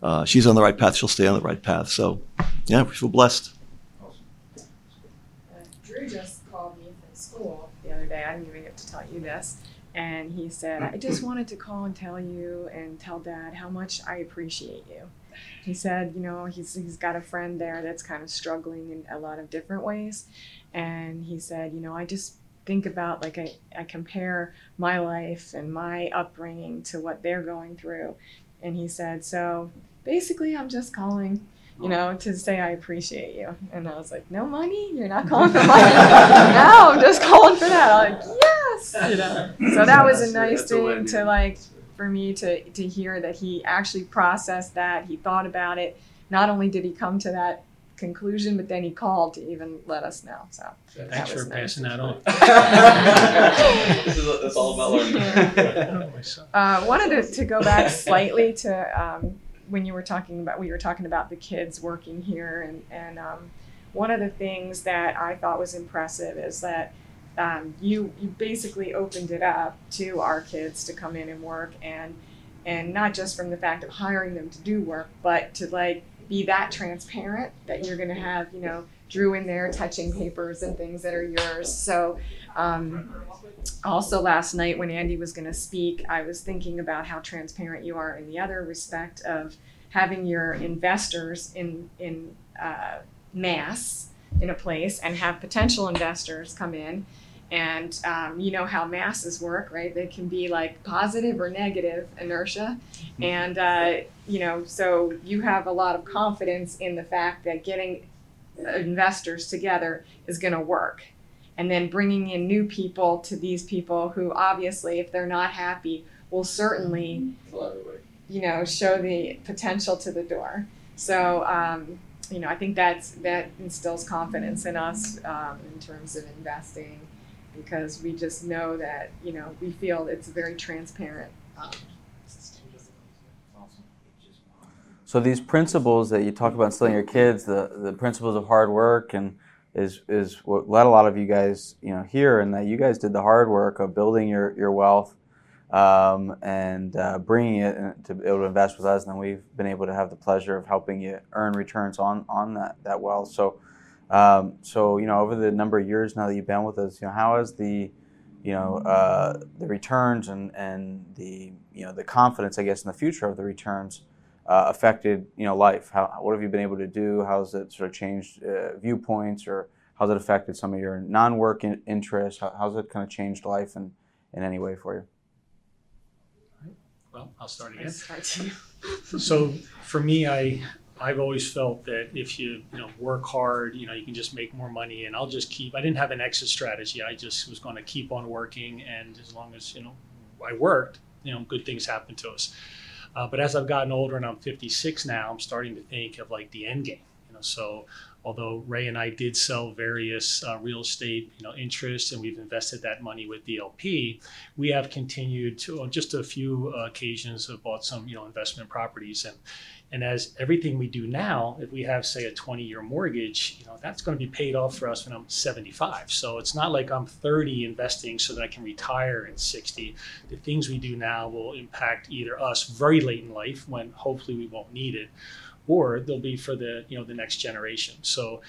uh, she's on the right path, she'll stay on the right path. So, yeah, we feel blessed. Uh, Drew just called me from school the other day. I didn't even get to tell you this. And he said, I just wanted to call and tell you and tell dad how much I appreciate you. He said, you know, he's, he's got a friend there that's kind of struggling in a lot of different ways. And he said, you know, I just think about like I, I compare my life and my upbringing to what they're going through. And he said, so basically, I'm just calling you know, to say I appreciate you. And I was like, no money? You're not calling for money? (laughs) no, I'm just calling for that. I'm like, yes, you know. So that was a nice That's thing to like for me to to hear that he actually processed that. He thought about it. Not only did he come to that conclusion, but then he called to even let us know. So Thanks for nice. passing that on. (laughs) this is it's all about learning. (laughs) Uh, wanted to, to go back slightly to um, when you were talking about we were talking about the kids working here and and um, one of the things that I thought was impressive is that um, you you basically opened it up to our kids to come in and work and and not just from the fact of hiring them to do work but to like be that transparent that you're going to have you know Drew in there touching papers and things that are yours. So um, also last night when Andy was going to speak, I was thinking about how transparent you are in the other respect of having your investors in in uh, mass in a place and have potential investors come in And um, you know how masses work, right? They can be like positive or negative inertia. And, uh, you know, so you have a lot of confidence in the fact that getting investors together is going to work. And then bringing in new people to these people who obviously, if they're not happy, will certainly, you know, show the potential to the door. So, um, you know, I think that's that instills confidence in us um, in terms of investing because we just know that you know we feel it's a very transparent um, So these principles that you talk about instilling your kids, the, the principles of hard work, and is is what led a lot of you guys, you know, here, and that you guys did the hard work of building your your wealth um, and uh, bringing it to be able to invest with us. And then we've been able to have the pleasure of helping you earn returns on on that that wealth. So, um, so you know, over the number of years now that you've been with us, you know, how has the you know uh, the returns and and the you know the confidence, I guess, in the future of the returns uh, affected you know life? How what have you been able to do? How's it sort of changed uh, viewpoints, or how's it affected some of your non-work in- interests? How, how's it kind of changed life in in any way for you? Well, I'll start I again. start So for me, I I've always felt that if you you know work hard, you know you can just make more money, and I'll just keep. I didn't have an exit strategy. I just was going to keep on working, and as long as you know I worked, you know good things happen to us. Uh, but as I've gotten older, and I'm 56 now, I'm starting to think of like the end game. You know, so although Ray and I did sell various uh, real estate, you know, interests, and we've invested that money with DLP, we have continued to on just a few uh, occasions have bought some, you know, investment properties, and and as everything we do now, if we have say a 20-year mortgage, you know, that's going to be paid off for us when I'm 75. So it's not like I'm 30 investing so that I can retire at 60. The things we do now will impact either us very late in life when hopefully we won't need it or they'll be for the you know the next generation. So,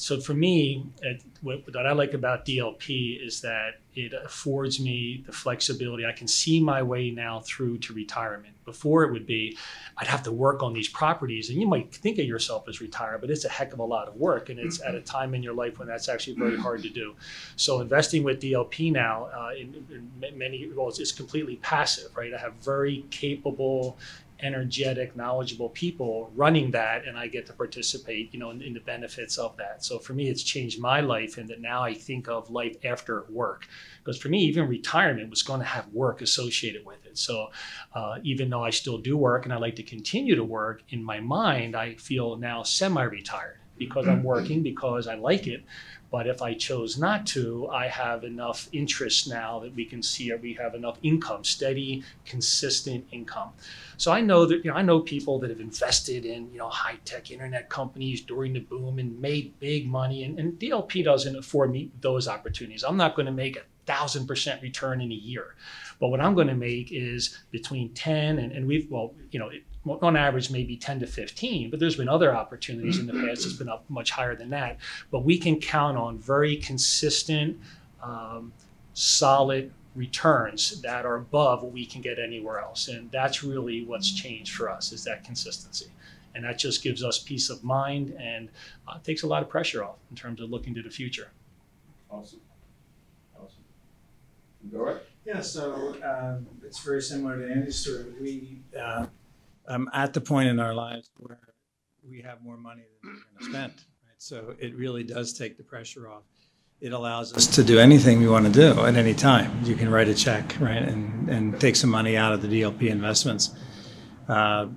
so for me, it, what, what I like about DLP is that it affords me the flexibility. I can see my way now through to retirement. Before it would be, I'd have to work on these properties, and you might think of yourself as retired, but it's a heck of a lot of work, and it's at a time in your life when that's actually very hard to do. So investing with DLP now, uh, in, in many well, it's, it's completely passive, right? I have very capable energetic, knowledgeable people running that, and I get to participate, you know, in, in, the benefits of that. So for me, it's changed my life, and that now I think of life after work. Because for me, even retirement was going to have work associated with it. So uh, even though I still do work and I like to continue to work, in my mind, I feel now semi-retired because I'm working because I like it. But if I chose not to, I have enough interest now that we can see we have enough income, steady, consistent income. So I know that you know I know people that have invested in you know high tech internet companies during the boom and made big money, and, and DLP doesn't afford me those opportunities. I'm not going to make a thousand percent return in a year, but what I'm going to make is between ten and, and we've well you know. It, on average maybe 10 to 15 but there's been other opportunities in the past that's been up much higher than that. But we can count on very consistent um, solid returns that are above what we can get anywhere else. And that's really what's changed for us is that consistency. And that just gives us peace of mind and uh, takes a lot of pressure off in terms of looking to the future. Awesome. Awesome. Go right Yeah, so um, it's very similar to Andy's story. We uh, um, at the point in our lives where we have more money than we're going to spend, right? So it really does take the pressure off. It allows us to do anything we want to do at any time. You can write a check, right, and and take some money out of the DLP investments. Uh,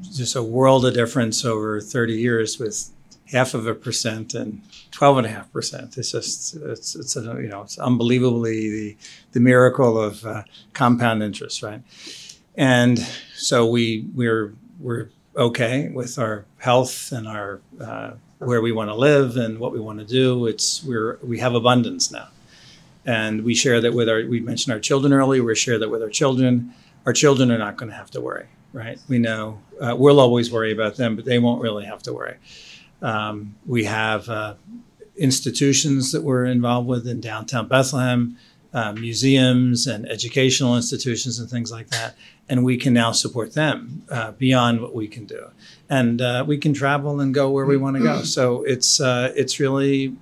just a world of difference over 30 years with half of a percent and 12 and a half percent. It's just, it's, it's, a, you know, it's unbelievably the, the miracle of uh, compound interest, right? And so we, we're, we're okay with our health and our, uh, where we want to live and what we want to do. It's, we're, we have abundance now. And we share that with our, we mentioned our children earlier, we share that with our children. Our children are not going to have to worry, right? We know, uh, we'll always worry about them, but they won't really have to worry. Um, we have uh, institutions that we're involved with in downtown Bethlehem, uh, museums and educational institutions and things like that. And we can now support them uh, beyond what we can do. And uh, we can travel and go where we want to go. So it's, uh, it's really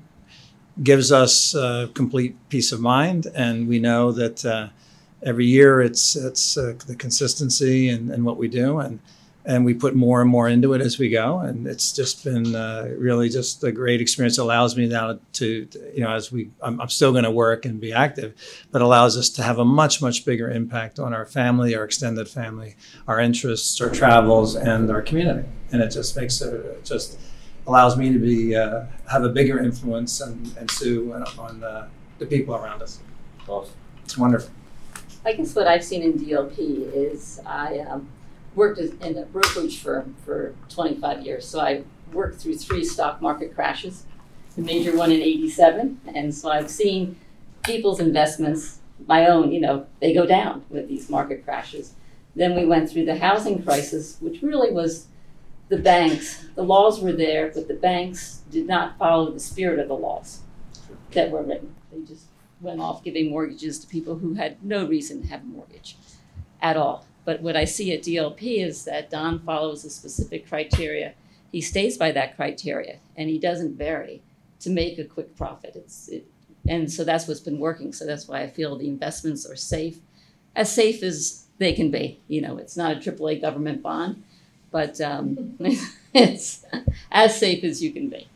gives us complete peace of mind, and we know that uh, every year it's it's uh, the consistency and, and what we do, and and we put more and more into it as we go, and it's just been uh, really just a great experience. It allows me now to, to you know as we I'm, I'm still going to work and be active, but allows us to have a much much bigger impact on our family, our extended family, our interests, our travels, and our community, and it just makes it it just allows me to be uh, have a bigger influence and, and Sue on, on uh, the people around us. Awesome. It's wonderful. I guess what I've seen in DLP is I um, worked in a brokerage firm for 25 years. So I worked through three stock market crashes, the major one in 87. And so I've seen people's investments, my own, you know, they go down with these market crashes. Then we went through the housing crisis, which really was the banks. The laws were there, but the banks did not follow the spirit of the laws that were written. They just went off giving mortgages to people who had no reason to have a mortgage at all. But what I see at DLP is that Don follows a specific criteria. He stays by that criteria and he doesn't vary to make a quick profit. It's it, and so that's what's been working. So that's why I feel the investments are safe, as safe as they can be. You know, it's not a AAA government bond, but um, (laughs) it's as safe as you can be.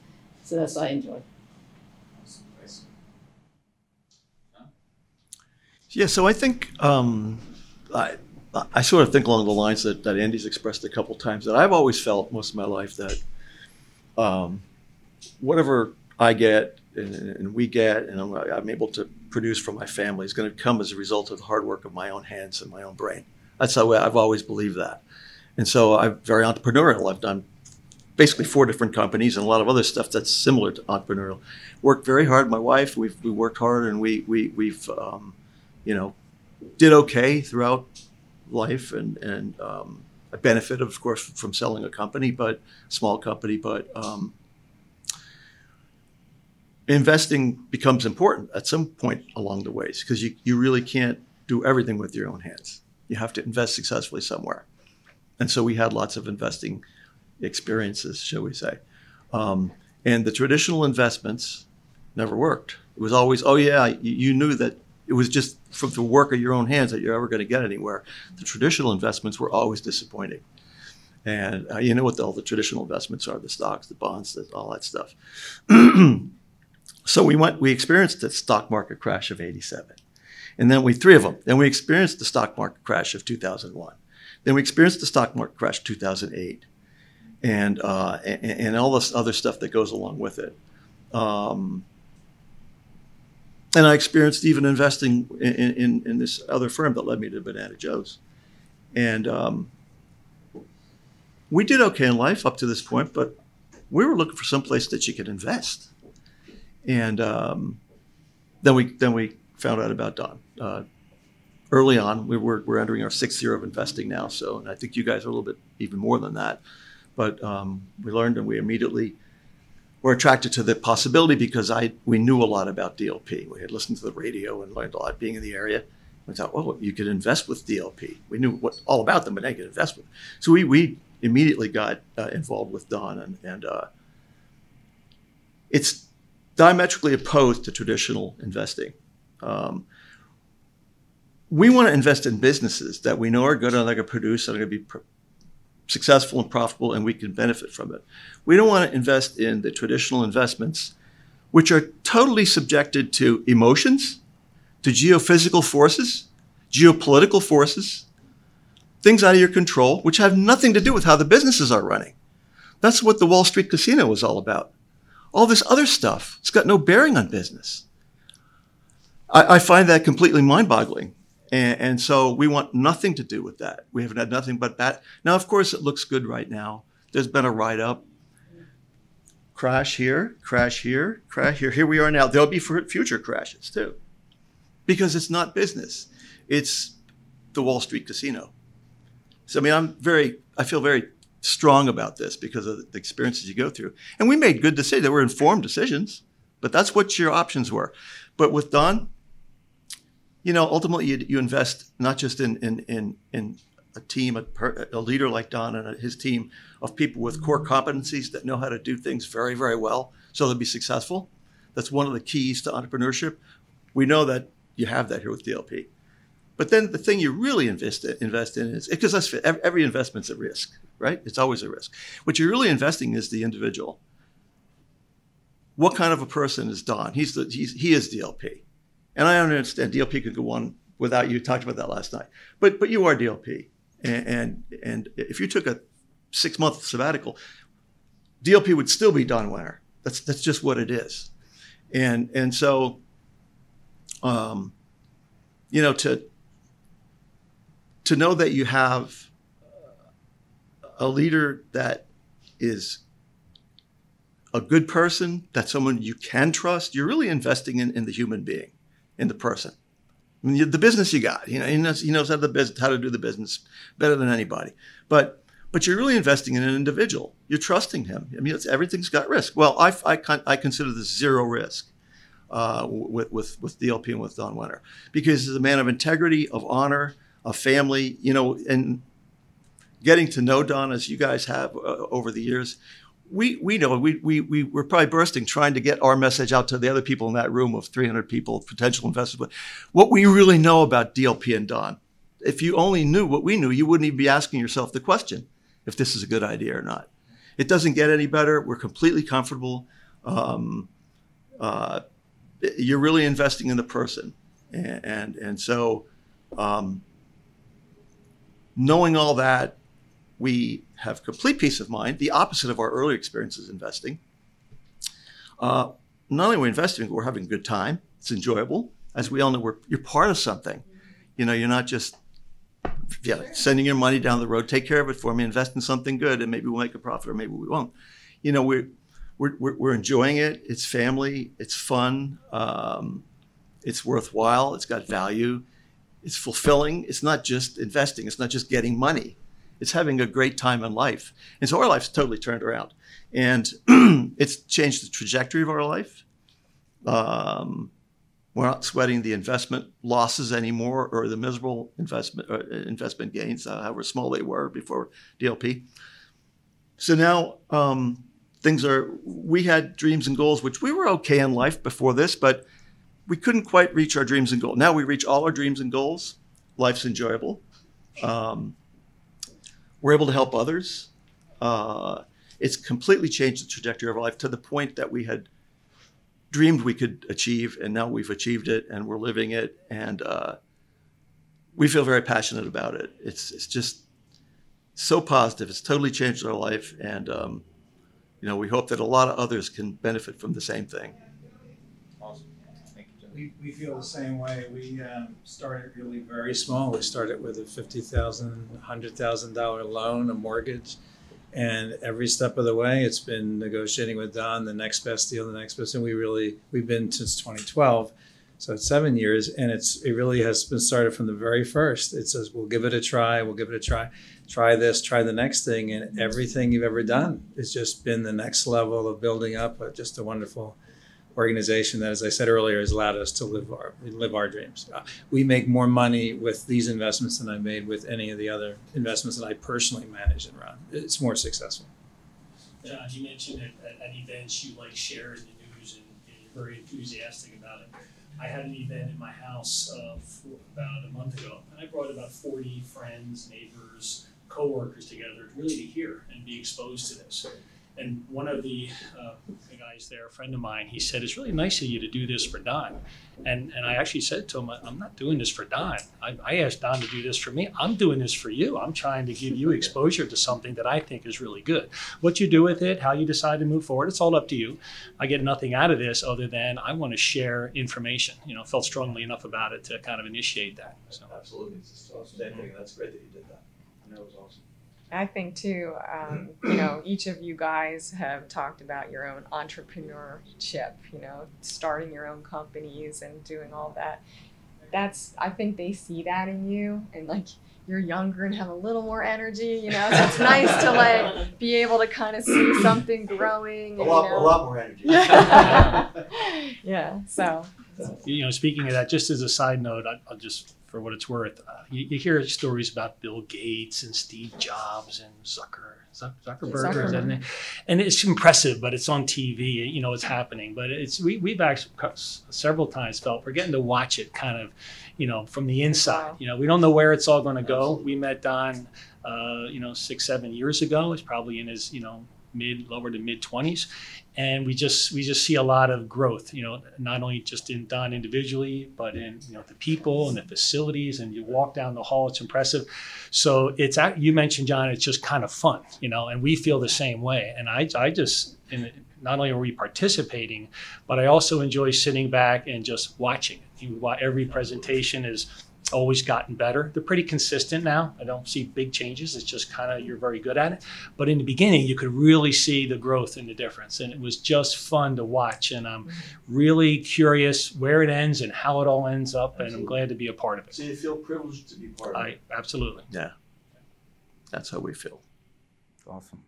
So that's what I enjoy. Yeah, so I think um, I, I sort of think along the lines that, that Andy's expressed a couple times that I've always felt most of my life that um, whatever I get and, and we get and I'm, I'm able to produce for my family is going to come as a result of the hard work of my own hands and my own brain. That's how I've always believed that. And so I'm very entrepreneurial. I've done basically four different companies and a lot of other stuff that's similar to entrepreneurial. Worked very hard. My wife, we've we worked hard and we we we've um, you know did okay throughout life and and um, I benefited of course from selling a company, but small company, but um, investing becomes important at some point along the ways because you, you really can't do everything with your own hands. You have to invest successfully somewhere. And so we had lots of investing experiences, shall we say. Um, and the traditional investments never worked. It was always, oh, yeah, you knew that it was just from the work of your own hands that you're ever going to get anywhere. The traditional investments were always disappointing. And uh, you know what the, all the traditional investments are the stocks, the bonds, the, all that stuff. (clears throat) so we went, we experienced the stock market crash of 87. And then we, three of them, then we experienced the stock market crash of 2001. Then we experienced the stock market crash 2008 and, uh, and, and all this other stuff that goes along with it. Um, and I experienced even investing in, in, in, this other firm that led me to Banana Joe's. And um, we did okay in life up to this point, but we were looking for some place that you could invest. And um, then we then we found out about Don. Uh, early on, we were we're entering our sixth year of investing now, so and I think you guys are a little bit even more than that. But um, we learned, and we immediately were attracted to the possibility because I we knew a lot about DLP. We had listened to the radio and learned a lot being in the area. We thought, well, you could invest with DLP. We knew what all about them, but they could invest with. So we we immediately got uh, involved with Don, and and uh, it's diametrically opposed to traditional investing. Um, we want to invest in businesses that we know are good and they're going to produce and are going to be pr- successful and profitable and we can benefit from it. We don't want to invest in the traditional investments, which are totally subjected to emotions, to geophysical forces, geopolitical forces, things out of your control, which have nothing to do with how the businesses are running. That's what the Wall Street casino was all about. All this other stuff, it's got no bearing on business. I, I find that completely mind boggling. And, and, so we want nothing to do with that. We haven't had nothing but that. Now, of course, it looks good right now. There's been a write up. Crash here, crash here, crash here. Here we are now. There'll be future crashes too, because it's not business. It's the Wall Street casino. So, I mean, I'm very, I feel very strong about this because of the experiences you go through. And we made good decisions. They were informed decisions, but that's what your options were. But with Don, you know, ultimately you, you invest not just in in in, in a team, a, per, a, leader like Don and his team of people with core competencies that know how to do things very, very well, so they'll be successful. That's one of the keys to entrepreneurship. We know that you have that here with DLP. But then the thing you really invest in, invest in is because that's every investment's a risk, right? It's always a risk. What you're really investing is the individual. What kind of a person is Don? He's the he's, he is DLP, and I understand DLP could go on without you. Talked about that last night, but but you are DLP, and and, and if you took a six month sabbatical, DLP would still be Don Wenner. That's that's just what it is, and and so, um, you know, to to know that you have a leader that is a good person, that's someone you can trust, you're really investing in, in the human being, in the person. I mean, the business you got, you know, he knows, he knows how, the how to do the business better than anybody. But but you're really investing in an individual. You're trusting him. I mean, everything's got risk. Well, I, I, I consider this zero risk uh, with, with, with DLP and with Don Wenner because he's a man of integrity, of honor, of family, you know, and getting to know Don as you guys have uh, over the years, we, we know we, we, we we're probably bursting trying to get our message out to the other people in that room of 300 people, potential investors. But what we really know about DLP and Don, if you only knew what we knew, you wouldn't even be asking yourself the question if this is a good idea or not. It doesn't get any better. We're completely comfortable. Um, uh, you're really investing in the person, and and, and so um, knowing all that, we have complete peace of mind. The opposite of our early experiences investing. Uh, not only are we investing, we're having a good time. It's enjoyable. As we all know, we're, you're part of something. You know, you're not just yeah, sending your money down the road. Take care of it for me. Invest in something good, and maybe we'll make a profit, or maybe we won't. You know, we're we're, we're enjoying it. It's family. It's fun. Um, it's worthwhile. It's got value. It's fulfilling. It's not just investing. It's not just getting money. It's having a great time in life. And so our life's totally turned around, and (clears throat) it's changed the trajectory of our life. Um, we're not sweating the investment losses anymore or the miserable investment uh, investment gains, uh, however small they were before DLP. So now um, things are. We had dreams and goals, which we were okay in life before this, but we couldn't quite reach our dreams and goals. Now we reach all our dreams and goals. Life's enjoyable. Um, we're able to help others. Uh, it's completely changed the trajectory of our life to the point that we had dreamed we could achieve, and now we've achieved it, and we're living it, and uh, we feel very passionate about it. It's it's just so positive. It's totally changed our life, and um, you know we hope that a lot of others can benefit from the same thing. We, we feel the same way. We um, started really very small. We started with a fifty thousand, hundred thousand dollar loan, a mortgage and every step of the way, it's been negotiating with Don the next best deal, the next best. And we really, we've been since 2012. So it's seven years, and it's it really has been started from the very first. It says we'll give it a try, we'll give it a try, try this, try the next thing, and everything you've ever done has just been the next level of building up a, just a wonderful organization that, as I said earlier, has allowed us to live our live our dreams. Uh, we make more money with these investments than I made with any of the other investments that I personally manage and run. It's more successful. John, you mentioned at, at, at events you like share in the news and, and, you're very enthusiastic about it. I had an event in my house uh, about a month ago, and I brought about 40 friends, neighbors, coworkers together, really to hear and be exposed to this. And one of the, uh, the guys there, a friend of mine, he said, "It's really nice of you to do this for Don." And and I actually said to him, "I'm not doing this for Don. I, I asked Don to do this for me. I'm doing this for you. I'm trying to give you (laughs) exposure to something that I think is really good. What you do with it, how you decide to move forward, it's all up to you. I get nothing out of this other than I want to share information. You know, felt strongly enough about it to kind of initiate that. So absolutely, it's awesome. That's great that you did that. Know it was awesome. I think too, um, you know, each of you guys have talked about your own entrepreneurship, you know, starting your own companies and doing all that. That's, I think they see that in you and like you're younger and have a little more energy, you know, so it's nice to like (laughs) be able to kind of see something growing. A lot, you know. a lot more energy. (laughs) yeah, so. You know, speaking of that, just as a side note, I, I'll just for what it's worth. Uh, you, you, hear stories about Bill Gates and Steve Jobs and Zucker, Zuck- Zuckerberg, is that Zuckerberg. his name? and it's impressive, but it's on TV. You know, it's happening. But it's we we've actually several times felt we're getting to watch it kind of, you know, from the inside. Wow. You know, we don't know where it's all going to go. We met Don, uh, you know, six seven years ago. He's probably in his you know mid lower to mid twenties, and we just we just see a lot of growth. You know, not only just in Don individually, but in you know the people and the facilities. And you walk down the hall, it's impressive. So it's you mentioned John. It's just kind of fun, you know, and we feel the same way. And I I just not only are we participating, but I also enjoy sitting back and just watching. You Every presentation is always gotten better. They're pretty consistent now. I don't see big changes. It's just kind of you're very good at it. But in the beginning, you could really see the growth and the difference, and it was just fun to watch. And I'm really curious where it ends and how it all ends up, and I'm glad to be a part of it. So you feel privileged to be part of it? I it. absolutely. Yeah, that's how we feel. Awesome.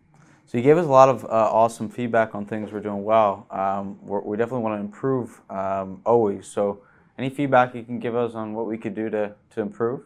So you gave us a lot of uh, awesome feedback on things we're doing well. Um, we're, we definitely want to improve um, always. So any feedback you can give us on what we could do to, to improve?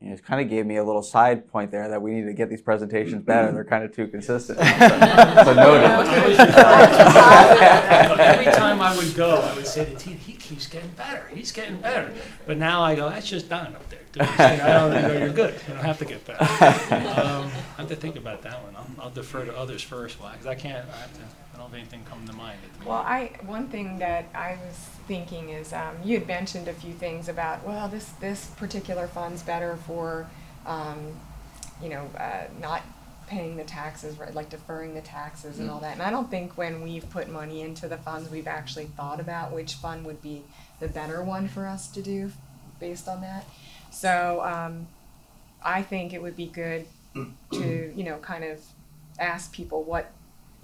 You know, it kind of gave me a little side point there that we need to get these presentations better. They're kind of too consistent. (laughs) so noted. (laughs) Every time I would go, I would say to Tina, he keeps getting better. He's getting better. But now I go, that's just Don up there. doing his. I don't, you know, you're good. You don't have to get better. Um, I have to think about that one. I'll, I'll defer to others first. Why? Because I can't. I have to. I don't have anything come to mind. At the Well, I one thing that I was thinking is um, you had mentioned a few things about well this this particular fund's better for um, you know uh, not paying the taxes right like deferring the taxes and all that. And I don't think when we've put money into the funds we've actually thought about which fund would be the better one for us to do based on that. So um, I think it would be good to you know kind of ask people what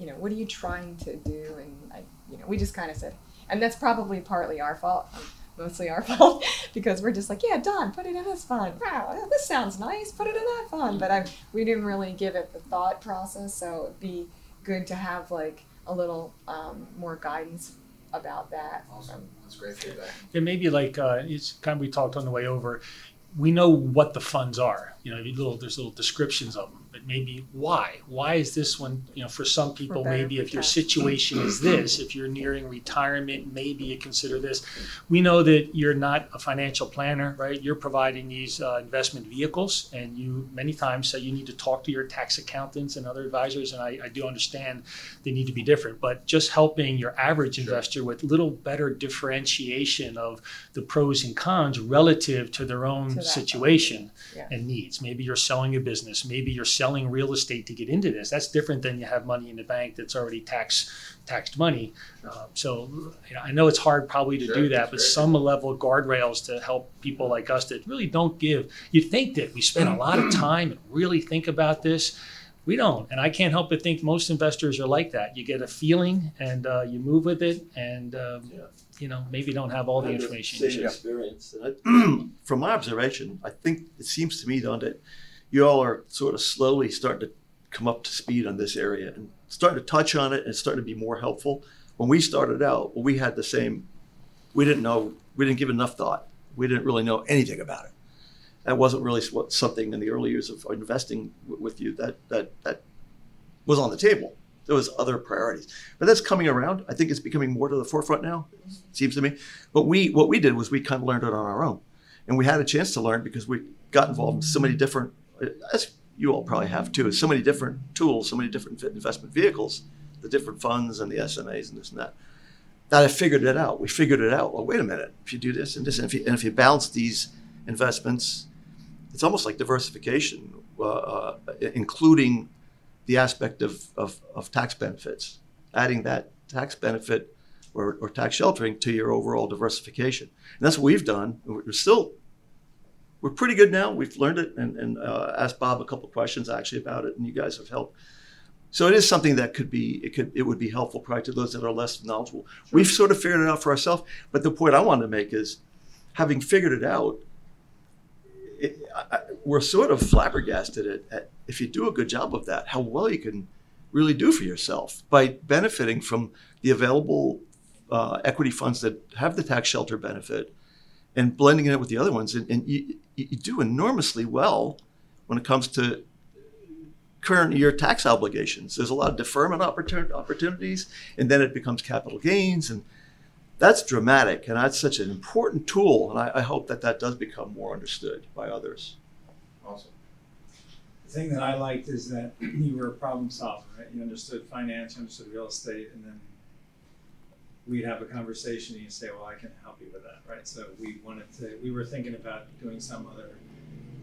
you know, what are you trying to do? And I, you know, we just kind of said, and that's probably partly our fault, mostly our (laughs) fault, because we're just like, yeah, Don, put it in this fund. Wow, this sounds nice. Put it in that fund. But I, we didn't really give it the thought process. So it'd be good to have like a little um, more guidance about that. Awesome. That's great feedback. Yeah, maybe like uh, it's kind of we talked on the way over. We know what the funds are. You know, little there's little descriptions of them, but maybe why? Why is this one? You know, for some people, better maybe if your protection. situation is this, if you're nearing retirement, maybe you consider this. We know that you're not a financial planner, right? You're providing these uh, investment vehicles, and you many times say you need to talk to your tax accountants and other advisors. And I, I do understand they need to be different, but just helping your average investor with little better differentiation of the pros and cons relative to their own To situation Yeah. and needs. Maybe you're selling a business, maybe you're selling real estate to get into this. That's different than you have money in the bank that's already tax taxed money. Uh, so you know, I know it's hard probably to Sure, do that, but great. some level of guardrails to help people like us that really don't give. You think that we spend a lot of time and really think about this. We don't, and I can't help but think most investors are like that. You get a feeling and uh, you move with it, and um, Yeah. you know maybe don't have all the information. you Same should. experience. I, (clears throat) from my observation, I think it seems to me, Don, that you all are sort of slowly starting to come up to speed on this area and starting to touch on it and starting to be more helpful. When we started out, we had the same. We didn't know. We didn't give enough thought. We didn't really know anything about it. That wasn't really what, something in the early years of investing with you that that that was on the table. There was other priorities, but that's coming around. I think it's becoming more to the forefront now. It seems to me. But we, what we did was we kind of learned it on our own, and we had a chance to learn because we got involved in so many different, as you all probably have too, so many different tools, so many different investment vehicles, the different funds and the SMAs and this and that. That I figured it out. We figured it out. Well, wait a minute. If you do this and this, and if you, and if you balance these investments, it's almost like diversification, uh, uh, including the aspect of, of, of tax benefits, adding that tax benefit or, or tax sheltering to your overall diversification. And that's what we've done. We're still, we're pretty good now. We've learned it and, and uh, asked Bob a couple questions actually about it, and you guys have helped. So it is something that could be, it could, it would be helpful probably to those that are less knowledgeable. We've sort of figured it out for ourselves. But the point I wanted to make is, having figured it out, it, I, I- we're sort of flabbergasted at, at if you do a good job of that, how well you can really do for yourself by benefiting from the available uh, equity funds that have the tax shelter benefit and blending it with the other ones. And, and you, you do enormously well when it comes to current year tax obligations. There's a lot of deferment opportun- opportunities, and then it becomes capital gains, and that's dramatic. And that's such an important tool, and I, I hope that that does become more understood by others. Awesome. The thing that I liked is that (clears throat) you were a problem solver, right? You understood finance, you understood real estate, and then we'd have a conversation and you'd say, well, I can help you with that, right? So we wanted to, we were thinking about doing some other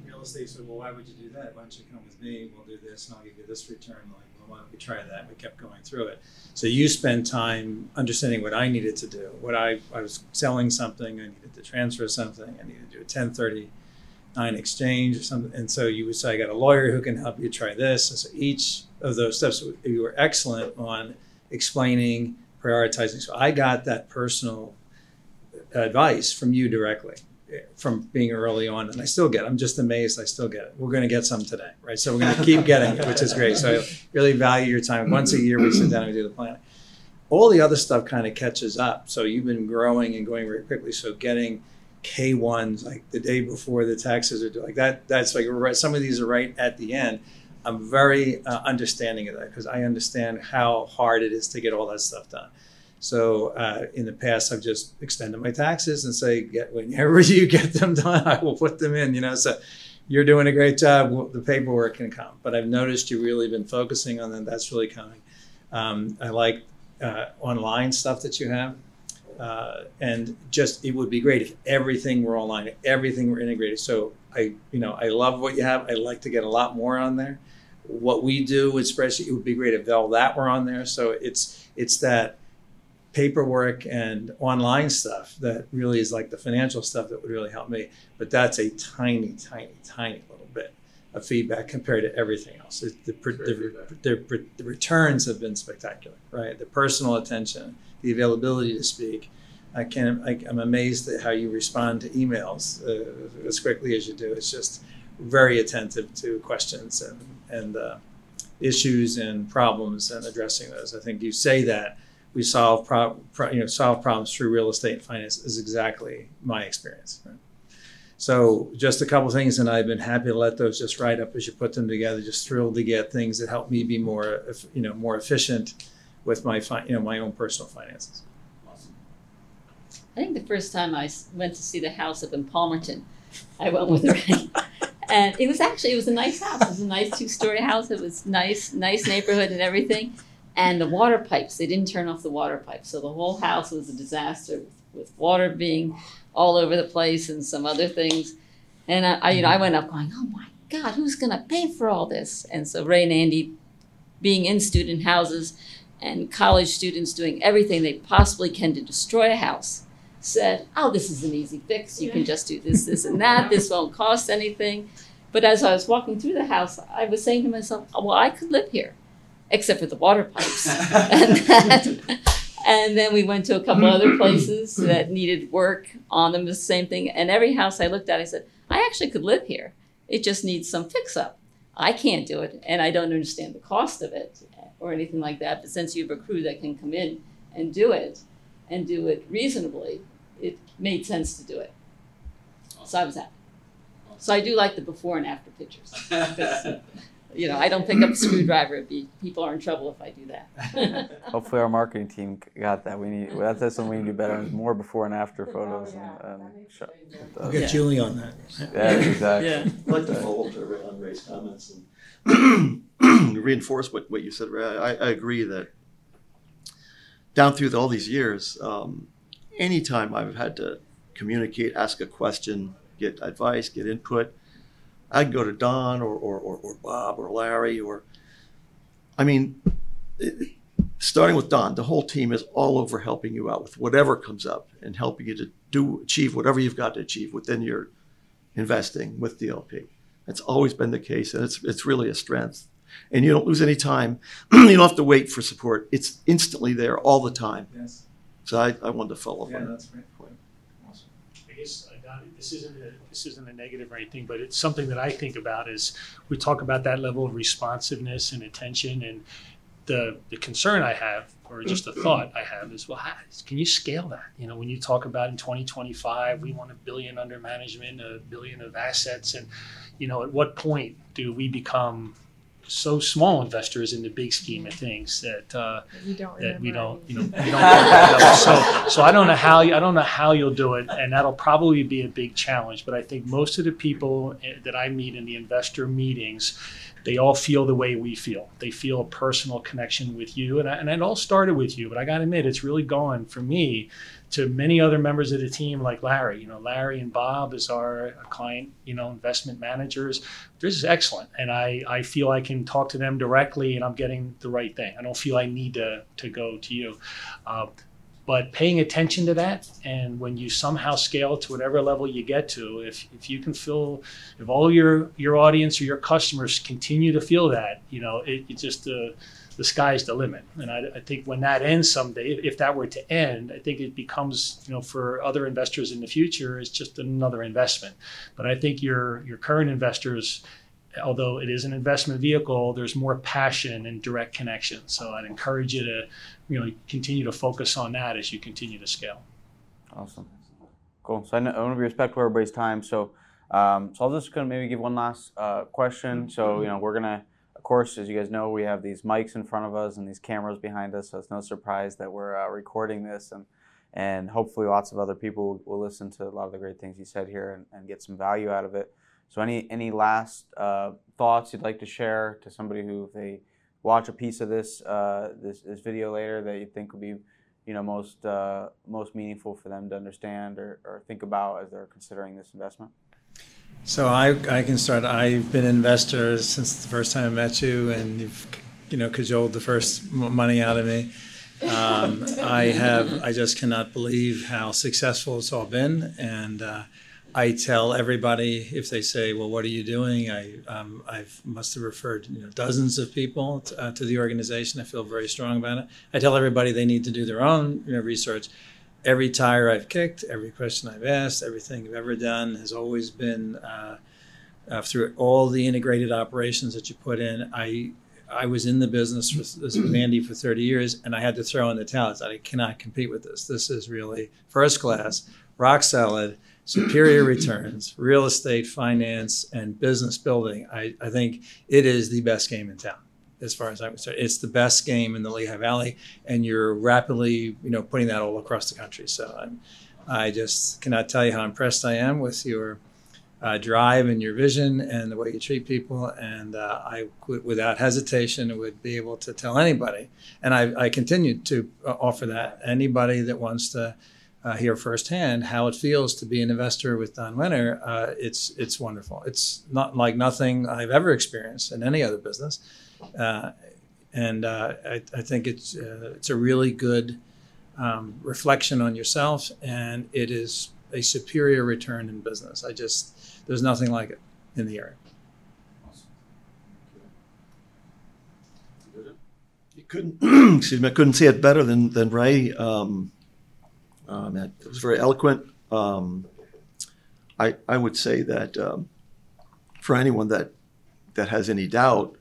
real estate. So, well, why would you do that? Why don't you come with me? We'll do this and I'll give you this return. Like, well, why don't we try that? We kept going through it. So you spend time understanding what I needed to do. What I, I was selling something, I needed to transfer something, I needed to do a 1039 exchange or something. And so you would say, I got a lawyer who can help you try this. And so each of those steps, you were excellent on explaining, prioritizing. So I got that personal advice from you directly from being early on, and I still get. It. I'm just amazed. I still get it. We're going to get some today, right? So we're going to keep getting it, which is great. So I really value your time. Once a year, we sit down and do the planning. All the other stuff kind of catches up. So you've been growing and going very quickly. So getting K ones like the day before the taxes are due, like that. That's like. Some of these are right at the end. I'm very uh, understanding of that because I understand how hard it is to get all that stuff done. So uh, in the past, I've just extended my taxes and say, get, whenever (laughs) you get them done, I will put them in. You know, so you're doing a great job. The paperwork can come, but I've noticed you've really been focusing on that. That's really coming. Um, I like uh, online stuff that you have. Uh, and just it would be great if everything were online, everything were integrated. So I, you know, I love what you have. I like to get a lot more on there. What we do with spreadsheet, it would be great if all that were on there. So it's it's that paperwork and online stuff that really is like the financial stuff that would really help me. But that's a tiny, tiny, tiny little bit of feedback compared to everything else. The, the, the, the, the returns have been spectacular, right? The personal attention, the availability to speak. I can I, am amazed at how you respond to emails uh, as quickly as you do. It's just very attentive to questions and and uh, issues and problems and addressing those. I think you say that we solve pro, pro, you know solve problems through real estate and finance is exactly my experience. Right? So just a couple things, and I've been happy to let those just write up as you put them together. Just thrilled to get things that help me be more you know more efficient with my you know my own personal finances. I think the first time I went to see the house up in Palmerton, I went with Ray. And it was actually it was a nice house. It was a nice two story house. It was nice, nice neighborhood and everything and the water pipes they didn't turn off the water pipes so the whole house was a disaster with, with water being all over the place and some other things and I, I, you know i went up going oh my god who's going to pay for all this and so ray and andy being in student houses and college students doing everything they possibly can to destroy a house said oh this is an easy fix you can just do this this and that (laughs) this won't cost anything but as i was walking through the house i was saying to myself oh, well i could live here except for the water pipes. (laughs) and, then, and then we went to a couple other places (coughs) that needed work on them, the same thing. And every house I looked at, I said, I actually could live here. It just needs some fix up. I can't do it, and I don't understand the cost of it or anything like that. But since you have a crew that can come in and do it, and do it reasonably, it made sense to do it. So I was happy. So I do like the before and after pictures (laughs) you know, I don't pick up a screwdriver. It'd be, people are in trouble if I do that. (laughs) Hopefully, our marketing team got that. We need that's, that's something we need to do better. More before and after photos. And, and show, will get yeah. Julie on that. Yeah, exactly. Yeah. I'd (laughs) like to follow up to on Ray's comments and (clears throat) reinforce what, what you said, Ray. I, I agree that down through the, all these years, um, anytime I've had to communicate, ask a question, get advice, get input, I can go to Don or, or, or, or Bob or Larry or, I mean, starting with Don, the whole team is all over helping you out with whatever comes up and helping you to do achieve whatever you've got to achieve within your investing with DLP. That's always been the case, and it's it's really a strength. And you don't lose any time. (clears throat) you don't have to wait for support. It's instantly there all the time. Yes. So I, I wanted to follow up yeah, on that. that's great. Point. Awesome. I guess uh, this isn't a, this isn't a negative or anything, but it's something that I think about is we talk about that level of responsiveness and attention, and the the concern I have, or just a thought I have, is well, how, can you scale that? You know, when you talk about in 2025, we want a billion under management, a billion of assets, and you know, at what point do we become so small investors in the big scheme of things that uh, You don't that we don't, you know, we don't get that level. So, so I don't know how you, I don't know how you'll do it, and that'll probably be a big challenge. But I think most of the people eh, that I meet in the investor meetings, they all feel the way we feel. They feel a personal connection with you, and I, and it all started with you. But I got to admit, it's really gone for me to many other members of the team, like Larry. You know, Larry and Bob as our client, you know, investment managers. This is excellent, and I, I feel I can talk to them directly, and I'm getting the right thing. I don't feel I need to to go to you. Uh, but paying attention to that, and when you somehow scale to whatever level you get to, if, if you can feel, if all your your audience or your customers continue to feel that, you know, it, it just uh, the sky's the limit. And I, I think when that ends someday, if, that were to end, I think it becomes, you know, for other investors in the future, it's just another investment. But I think your your current investors, although it is an investment vehicle, there's more passion and direct connection. So I'd encourage you to, you know, continue to focus on that as you continue to scale. Awesome. Cool. So I, know, I want to be respectful of everybody's time. So, um, so I'll just gonna maybe give one last uh, question. So you know, we're gonna, course, as you guys know, we have these mics in front of us and these cameras behind us. So it's no surprise that we're uh, recording this, and and hopefully lots of other people will listen to a lot of the great things you said here and, and get some value out of it. So any any last uh, thoughts you'd like to share to somebody who, if they watch a piece of this uh, this, this video later, that you think would be you know most uh, most meaningful for them to understand or, or think about as they're considering this investment? So I, I can start. I've been an investor since the first time I met you, and you've you know cajoled the first money out of me. Um, I have. I just cannot believe how successful it's all been, and uh, I tell everybody if they say, "Well, what are you doing?" I um, I must have referred you know, dozens of people uh, to the organization. I feel very strong about it. I tell everybody they need to do their own you know, research. Every tire I've kicked, every question I've asked, everything I've ever done has always been uh, uh, through all the integrated operations that you put in. I I was in the business with, with Andy for 30 years, and I had to throw in the towel. I I cannot compete with this. This is really first class, rock solid superior (clears throat) returns, real estate, finance, and business building. I, I think it is the best game in town, as far as I'm concerned. It's the best game in the Lehigh Valley, and you're rapidly, you know, putting that all across the country. So I'm, I just cannot tell you how impressed I am with your uh, drive and your vision and the way you treat people. And uh, I, w- without hesitation, would be able to tell anybody, and I, I continue to uh, offer that anybody that wants to uh, hear firsthand how it feels to be an investor with Don Wenner. Uh, it's it's wonderful. It's not like nothing I've ever experienced in any other business, uh, and uh, I, I think it's uh, it's a really good um, reflection on yourself, and it is a superior return in business. I just there's nothing like it in the area. You couldn't, (clears throat) excuse me, I couldn't say it better than, than Ray. Um, um, it was very eloquent. Um, I, I would say that um, for anyone that, that has any doubt,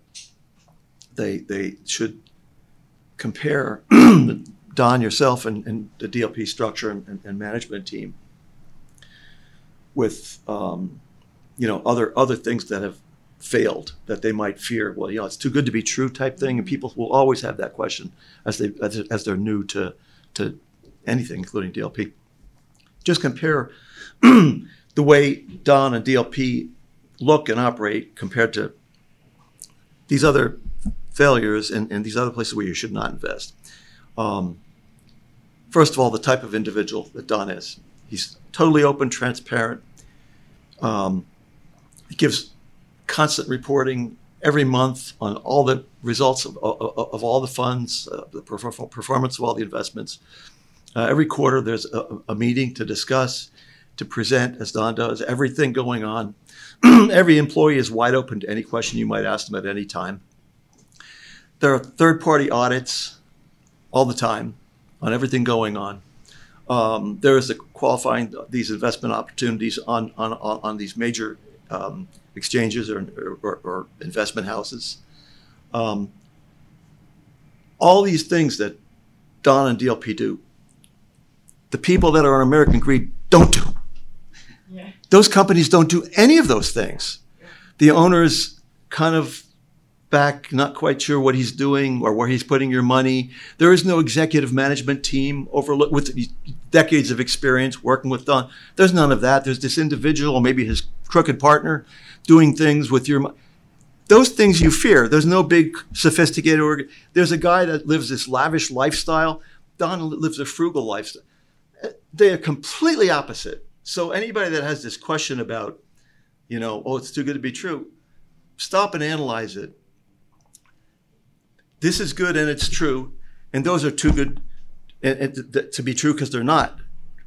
they, they should compare (clears throat) Don, yourself, and, and the DLP structure and, and, and management team with um, you know other other things that have failed that they might fear. Well, you know, it's too good to be true type thing, and people will always have that question as they as, as they're new to to anything, including DLP. Just compare (clears throat) the way Don and DLP look and operate compared to these other failures and, and these other places where you should not invest. Um, first of all, the type of individual that Don is. He's totally open, transparent. Um, he gives constant reporting every month on all the results of, of, of all the funds, uh, the performance of all the investments. Uh, every quarter, there's a, a, meeting to discuss, to present, as Don does, everything going on. (clears throat) every employee is wide open to any question you might ask them at any time. There are third party audits all the time on everything going on. Um, there is a qualifying these investment opportunities on, on, on these major um, exchanges or, or, or, investment houses. Um, all these things that Don and DLP do, the people that are on American Greed don't do. Yeah. Those companies don't do any of those things. The owners kind of back, not quite sure what he's doing or where he's putting your money. There is no executive management team overlook with decades of experience working with Don. There's none of that. There's this individual, or maybe his crooked partner, doing things with your money. Those things you fear. There's no big sophisticated org. There's a guy that lives this lavish lifestyle. Don lives a frugal lifestyle. Uh, they are completely opposite. So anybody that has this question about, you know, oh, it's too good to be true, stop and analyze it this is good and it's true, and those are too good to be true because they're not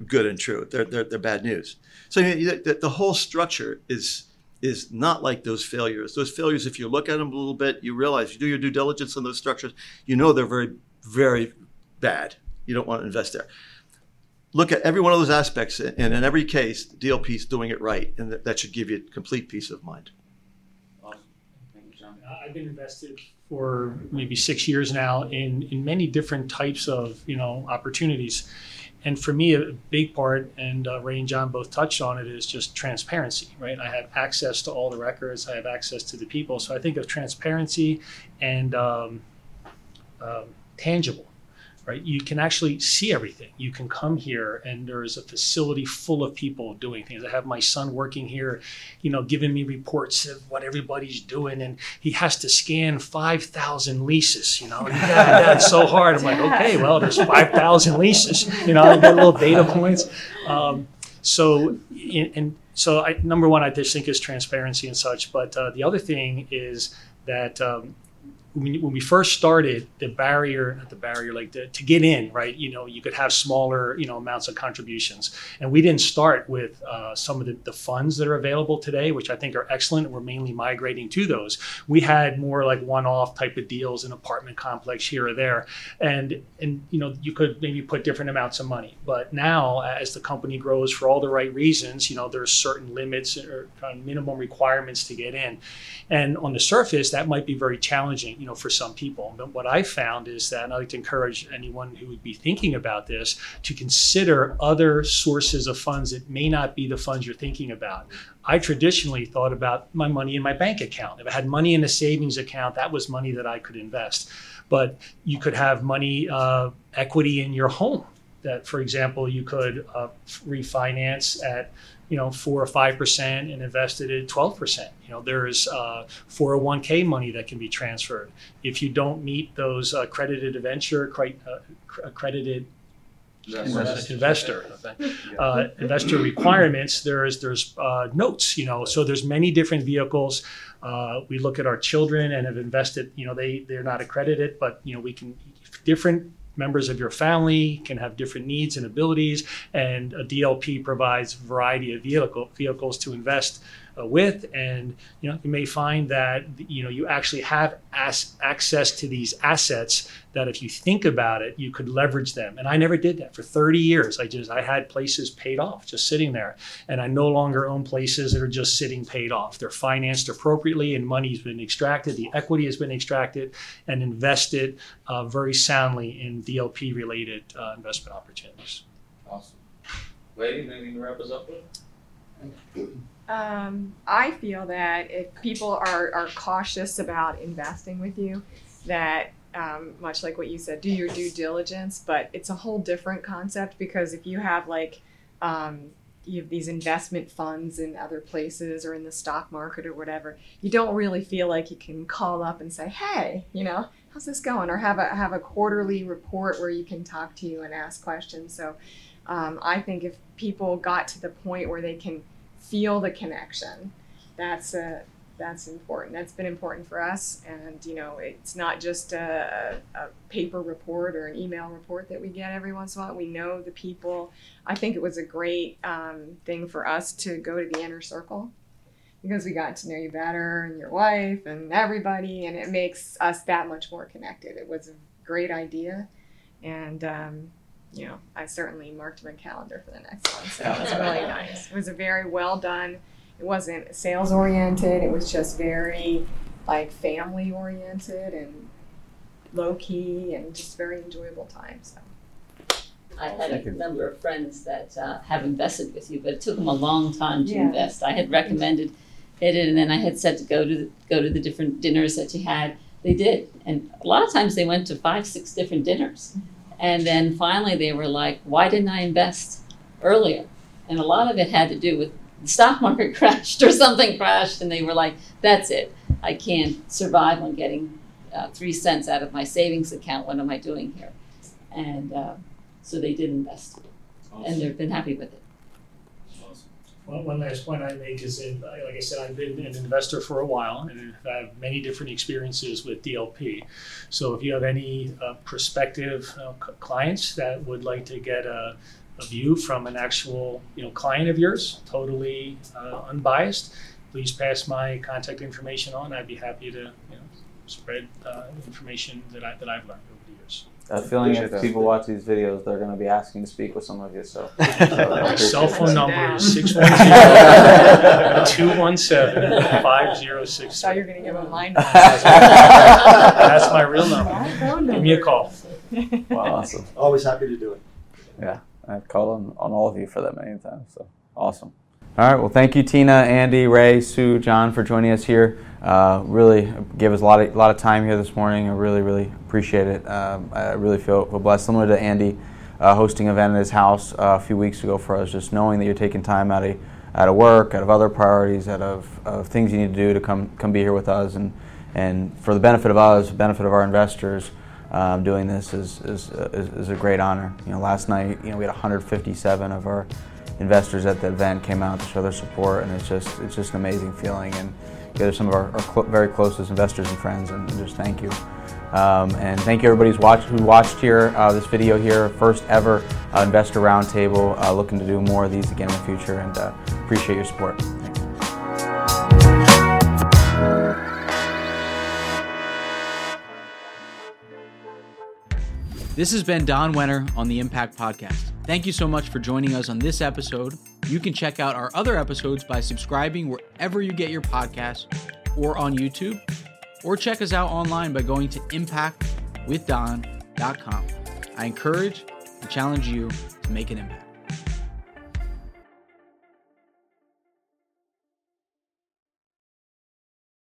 good and true. They're, they're, they're bad news. So the, the whole structure is is not like those failures. Those failures, if you look at them a little bit, you realize you do your due diligence on those structures, you know they're very, very bad. You don't want to invest there. Look at every one of those aspects, and in every case, DLP is doing it right, and that should give you complete peace of mind. Awesome. Thank you, John. I've been invested for maybe six years now in, in many different types of you know opportunities. And for me, a big part, and uh, Ray and John both touched on it, is just transparency, right? I have access to all the records, I have access to the people. So I think of transparency and um, um, tangible right? You can actually see everything. You can come here and there's a facility full of people doing things. I have my son working here, you know, giving me reports of what everybody's doing, and he has to scan 5,000 leases, you know. And that's so hard. I'm like, okay, well, there's 5,000 leases, you know, I get little data points. Um, so, and so I, number one, I just think is transparency and such. But uh, the other thing is that um, when, we first started, the barrier, the barrier, like the, to get in, right? You know, you could have smaller, you know, amounts of contributions. And we didn't start with uh, some of the, the funds that are available today, which I think are excellent. We're mainly migrating to those. We had more like one-off type of deals, an apartment complex here or there, and and you know, you could maybe put different amounts of money. But now, as the company grows for all the right reasons, you know, there's certain limits or minimum requirements to get in, and on the surface, that might be very challenging you know, for some people. But what I found is that, and I'd like to encourage anyone who would be thinking about this to consider other sources of funds that may not be the funds you're thinking about. I traditionally thought about my money in my bank account. If I had money in a savings account, that was money that I could invest. But you could have money, uh, equity in your home. That, for example, you could uh, refinance at you know, four or five percent and invested at twelve percent. You know, there's uh, 401k money that can be transferred. If you don't meet those uh, accredited venture, uh, accredited investor, investor, uh, investor requirements, there's there's uh, notes. You know, so there's many different vehicles. Uh, we look at our children and have invested. You know, they they're not accredited, but you know, we can different members of your family can have different needs and abilities, and a DLP provides a variety of vehicle, vehicles to invest with and you know you may find that you know you actually have as- access to these assets that if you think about it you could leverage them. And i never did that. For 30 years i just i had places paid off just sitting there. And i no longer own places that are just sitting paid off. They're financed appropriately and money's been extracted the equity has been extracted and invested uh, very soundly in dlp related uh, investment opportunities. Awesome. Ladies anything to wrap us up with um, I feel that if people are, are cautious about investing with you, that um, much like what you said, do your due diligence, but it's a whole different concept because if you have like um, you have these investment funds in other places or in the stock market or whatever, you don't really feel like you can call up and say, "Hey, you know, how's this going?" or have a have a quarterly report where you can talk to you and ask questions. So, um, I think if people got to the point where they can feel the connection. That's a that's important. That's been important for us. And you know, it's not just a, a, paper report or an email report that we get every once in a while. We know the people. I think it was a great um, thing for us to go to the inner circle because we got to know you better and your wife and everybody, and it makes us that much more connected. It was a great idea, and um, you know, I certainly marked my calendar for the next one. So (laughs) it was really nice. It was a very well done. It wasn't sales oriented. It was just very like family oriented and low key and just very enjoyable time. So. I had a number of friends that uh, have invested with you, but it took them a long time to Yeah. invest. I had recommended it, and then I had said to go to the, go to the different dinners that you had. They did, and a lot of times they went to five, six different dinners, and then finally they were like, "Why didn't I invest earlier?" And a lot of it had to do with the stock (laughs) market crashed or something crashed, and they were like, "That's it. I can't survive on getting uh, three cents out of my savings account. What am I doing here?" And uh, so they did invest, and they've been happy with it. One, last point I make is that, uh, like I said, I've been an investor for a while and I have many different experiences with DLP. So if you have any uh, prospective uh, clients that would like to get a, a view from an actual, you know, client of yours, totally uh, unbiased, please pass my contact information on. I'd be happy to, you know, spread uh, information that I that I've learned over the years. I have a feeling Appreciate if that. people watch these videos, they're going to be asking to speak with some of you. So, My (laughs) cell phone number is Down. 610-217-5063. So you're gonna give them mine. (laughs) That's my real number. Give me a call. Wow, awesome. Always happy to do it. Yeah, I've called on, on all of you for that many times. So awesome. All right. Well, thank you, Tina, Andy, Ray, Sue, John, for joining us here. Uh, really gave us a lot of lot of time here this morning. I really, really appreciate it. Um, I really feel, feel blessed. Similar to Andy uh, hosting an event at his house uh, a few weeks ago for us, just knowing that you're taking time out of out of work, out of other priorities, out of, of things you need to do to come come be here with us, and and for the benefit of us, the benefit of our investors um, doing this is, is, is, is a great honor. You know, last night, you know, we had 157 of our investors at the event came out to show their support, and it's just it's just an amazing feeling. And are some of our, our clo- very closest investors and friends, and just thank you. Um, and thank you everybody who watched here uh, this video here, first ever uh, investor roundtable. Uh, looking to do more of these again in the future, and uh, appreciate your support. This has been Don Wenner on the Impact Podcast. Thank you so much for joining us on this episode. You can check out our other episodes by subscribing wherever you get your podcasts or on YouTube, or check us out online by going to impactwithdon.com. I encourage and challenge you to make an impact.